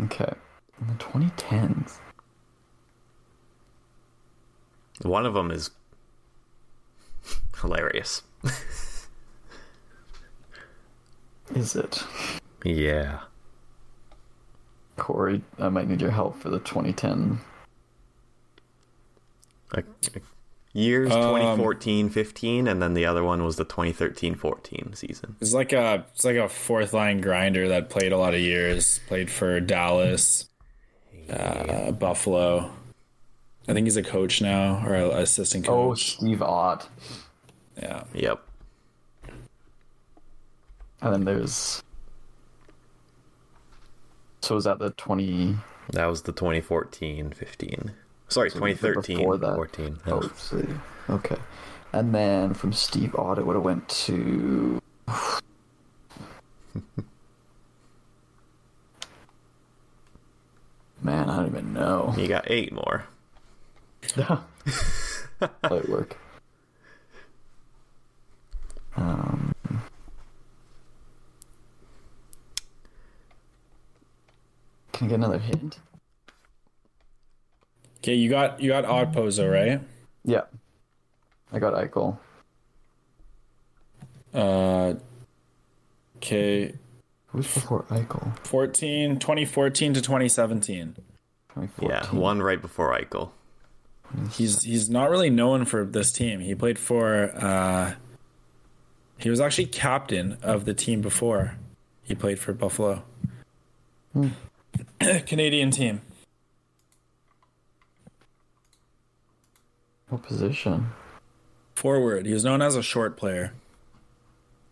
Okay. In the twenty tens. One of them is hilarious. Is it? Yeah. Corey, I might need your help for the 2010. Like, like years Um, 2014 15 and then the other one was the 2013 14 season. it's like a it's like a fourth line grinder that played a lot of years. Played for Dallas, uh, Buffalo. I think he's a coach now or an assistant Oh. Steve Ott. yeah. Yep. And then there's. So was that the 20. That was the 2014 15. Sorry, So 2013 before that. 14. Oh, see. Okay. And then from Steve Ott, it would have went to. Man, I don't even know. You got eight more. Light work. Um, can I get another hint? Okay, you got you got Okposo right. Yeah. I got Eichel. Uh, okay, Who's before Eichel? 14, 2014 to 2017. 2014. Yeah, one right before Eichel. He's he's not really known for this team. He played for uh he was actually captain of the team before. He played for Buffalo. Canadian team. What position? Forward. He was known as a short player.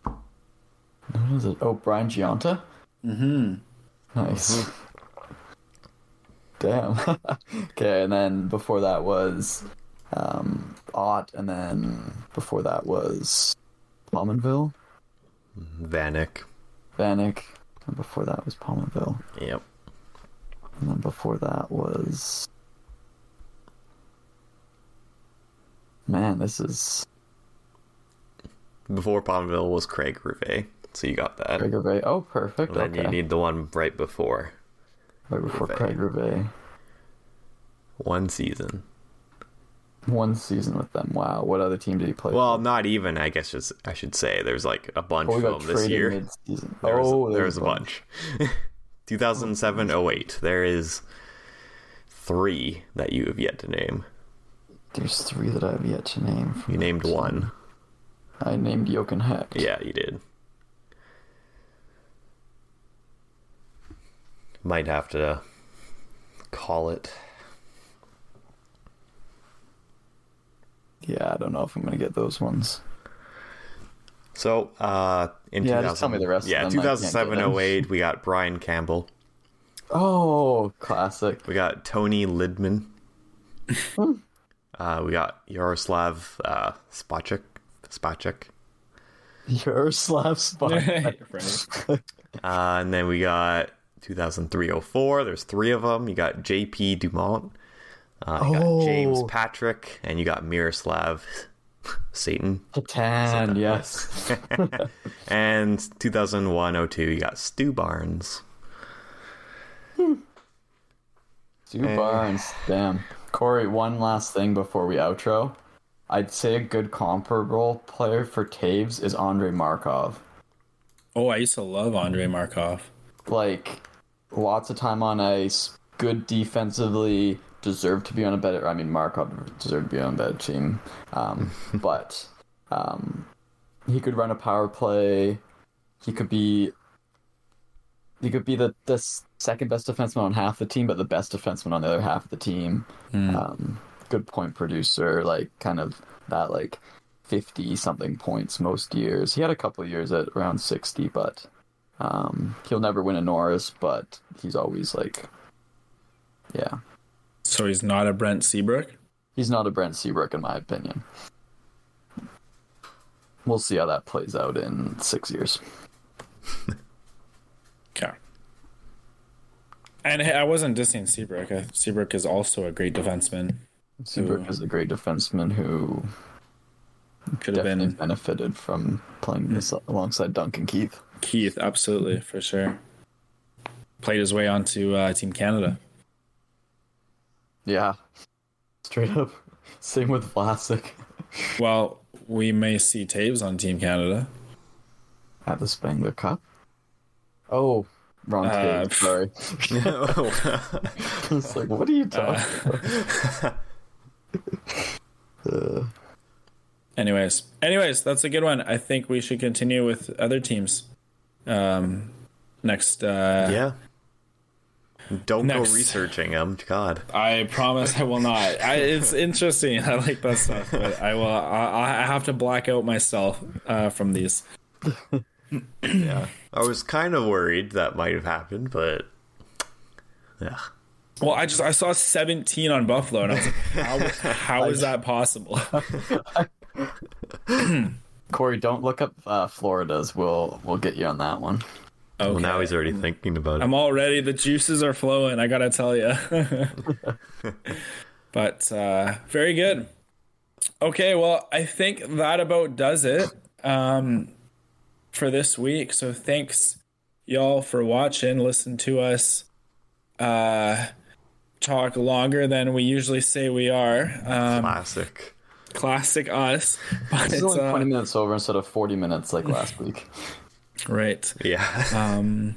What is it? Oh, Brian Gionta? Mm-hmm. Nice. Damn. okay, and then before that was um, Ott, and then before that was Pominville, Vanek. Vanek, and before that was Pominville, Yep. and then before that was. Man, this is Before Pominville was Craig Rivet. So you got that. Craig Rivet. Oh, perfect. And then okay. you need the one right before. right before Rivet. Craig Rivet. One season. One season with them. Wow. What other team did he play? Well, not even, I guess just, I should say. There's like a bunch oh, of them this year. mid-season. There was, oh, there there's oh, was a bunch. 2007 08. There is three that you have yet to name. There's three that I have yet to name. You named that team. one. I named Jochen Hecht. Yeah, you did. Might have to call it. Yeah, I don't know if I'm gonna get those ones. So, uh, in Yeah, 2000, just tell me the rest of Yeah, them, I can't get 2007 them. 08, we got Brian Campbell. Oh, classic. We got Toni Lydman. uh, we got Jaroslav uh, Spacek. Spacek. Yaroslav Spot. right. Uh, and then we got 2003-04. There's three of them. You got J.P. Dumont. Uh, you got James Oh. Patrick, and you got Miroslav Satan. Patan, yes. And 2001-02, you got Stu Barnes. Stu Barnes. Damn. Corey, one last thing before we outro. I'd say a good comparable player for Toews is Andrei Markov. Oh, I used to love Andrei Markov. Like, lots of time on ice, good defensively, deserved to be on a better. I mean, Markov deserved to be on a better team, um, but um, he could run a power play. He could be. He could be the, the second best defenseman on half the team, but the best defenseman on the other half of the team. Um, good point producer, like kind of that like fifty something points most years. He had a couple of years at around sixty, but um, he'll never win a Norris. But he's always like, yeah, So he's not a Brent Seabrook. he's not a Brent Seabrook in my opinion. We'll see how that plays out in six years. Okay. And I wasn't dissing Seabrook. Seabrook is also a great defenseman. Seabrook Ooh. is a great defenseman who Could have been benefited from playing this alongside Duncan Keith. Keith, absolutely for sure. Played his way onto uh, Team Canada. Yeah, straight up. Same with Vlasic Well, we may see Toews on Team Canada. at the Spengler Cup. Oh, wrong Uh, team. Sorry. I was like, what are you talking about? Uh, Anyways, anyways, that's a good one. I think we should continue with other teams. Um, next, uh, yeah. Don't Next. go researching them. God. I promise I will not. I, it's interesting. I like that stuff, but I will. I, I have to black out myself uh, from these. Yeah. I was kind of worried that might have happened, but yeah. Well, I just I saw 17 on Buffalo, and I was like, how, how is that possible? Corey, don't look up uh, Florida's. We'll we'll get you on that one. Okay. Well, now he's already thinking about it. I'm already. The juices are flowing. I gotta tell you. but uh, very good. Okay, well, I think that about does it um, for this week. So thanks y'all for watching. Listen to us uh, talk longer than we usually say we are. Um, Classic. classic us. But This is it's only uh, 20 minutes over instead of 40 minutes like last week. right. Yeah. Um,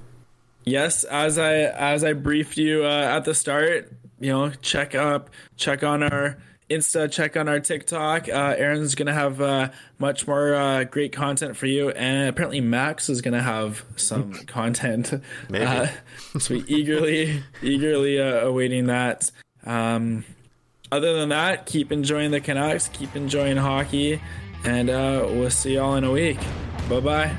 yes, as I as I briefed you uh, at the start, you know, check up, check on our Insta, check on our TikTok. Uh, Erin's gonna have uh, much more uh, great content for you, and apparently Max is gonna have some content. Maybe. Uh, so we eagerly, eagerly uh, awaiting that. Um, other than that, keep enjoying the Canucks, keep enjoying hockey, and uh, we'll see y'all in a week. Bye bye.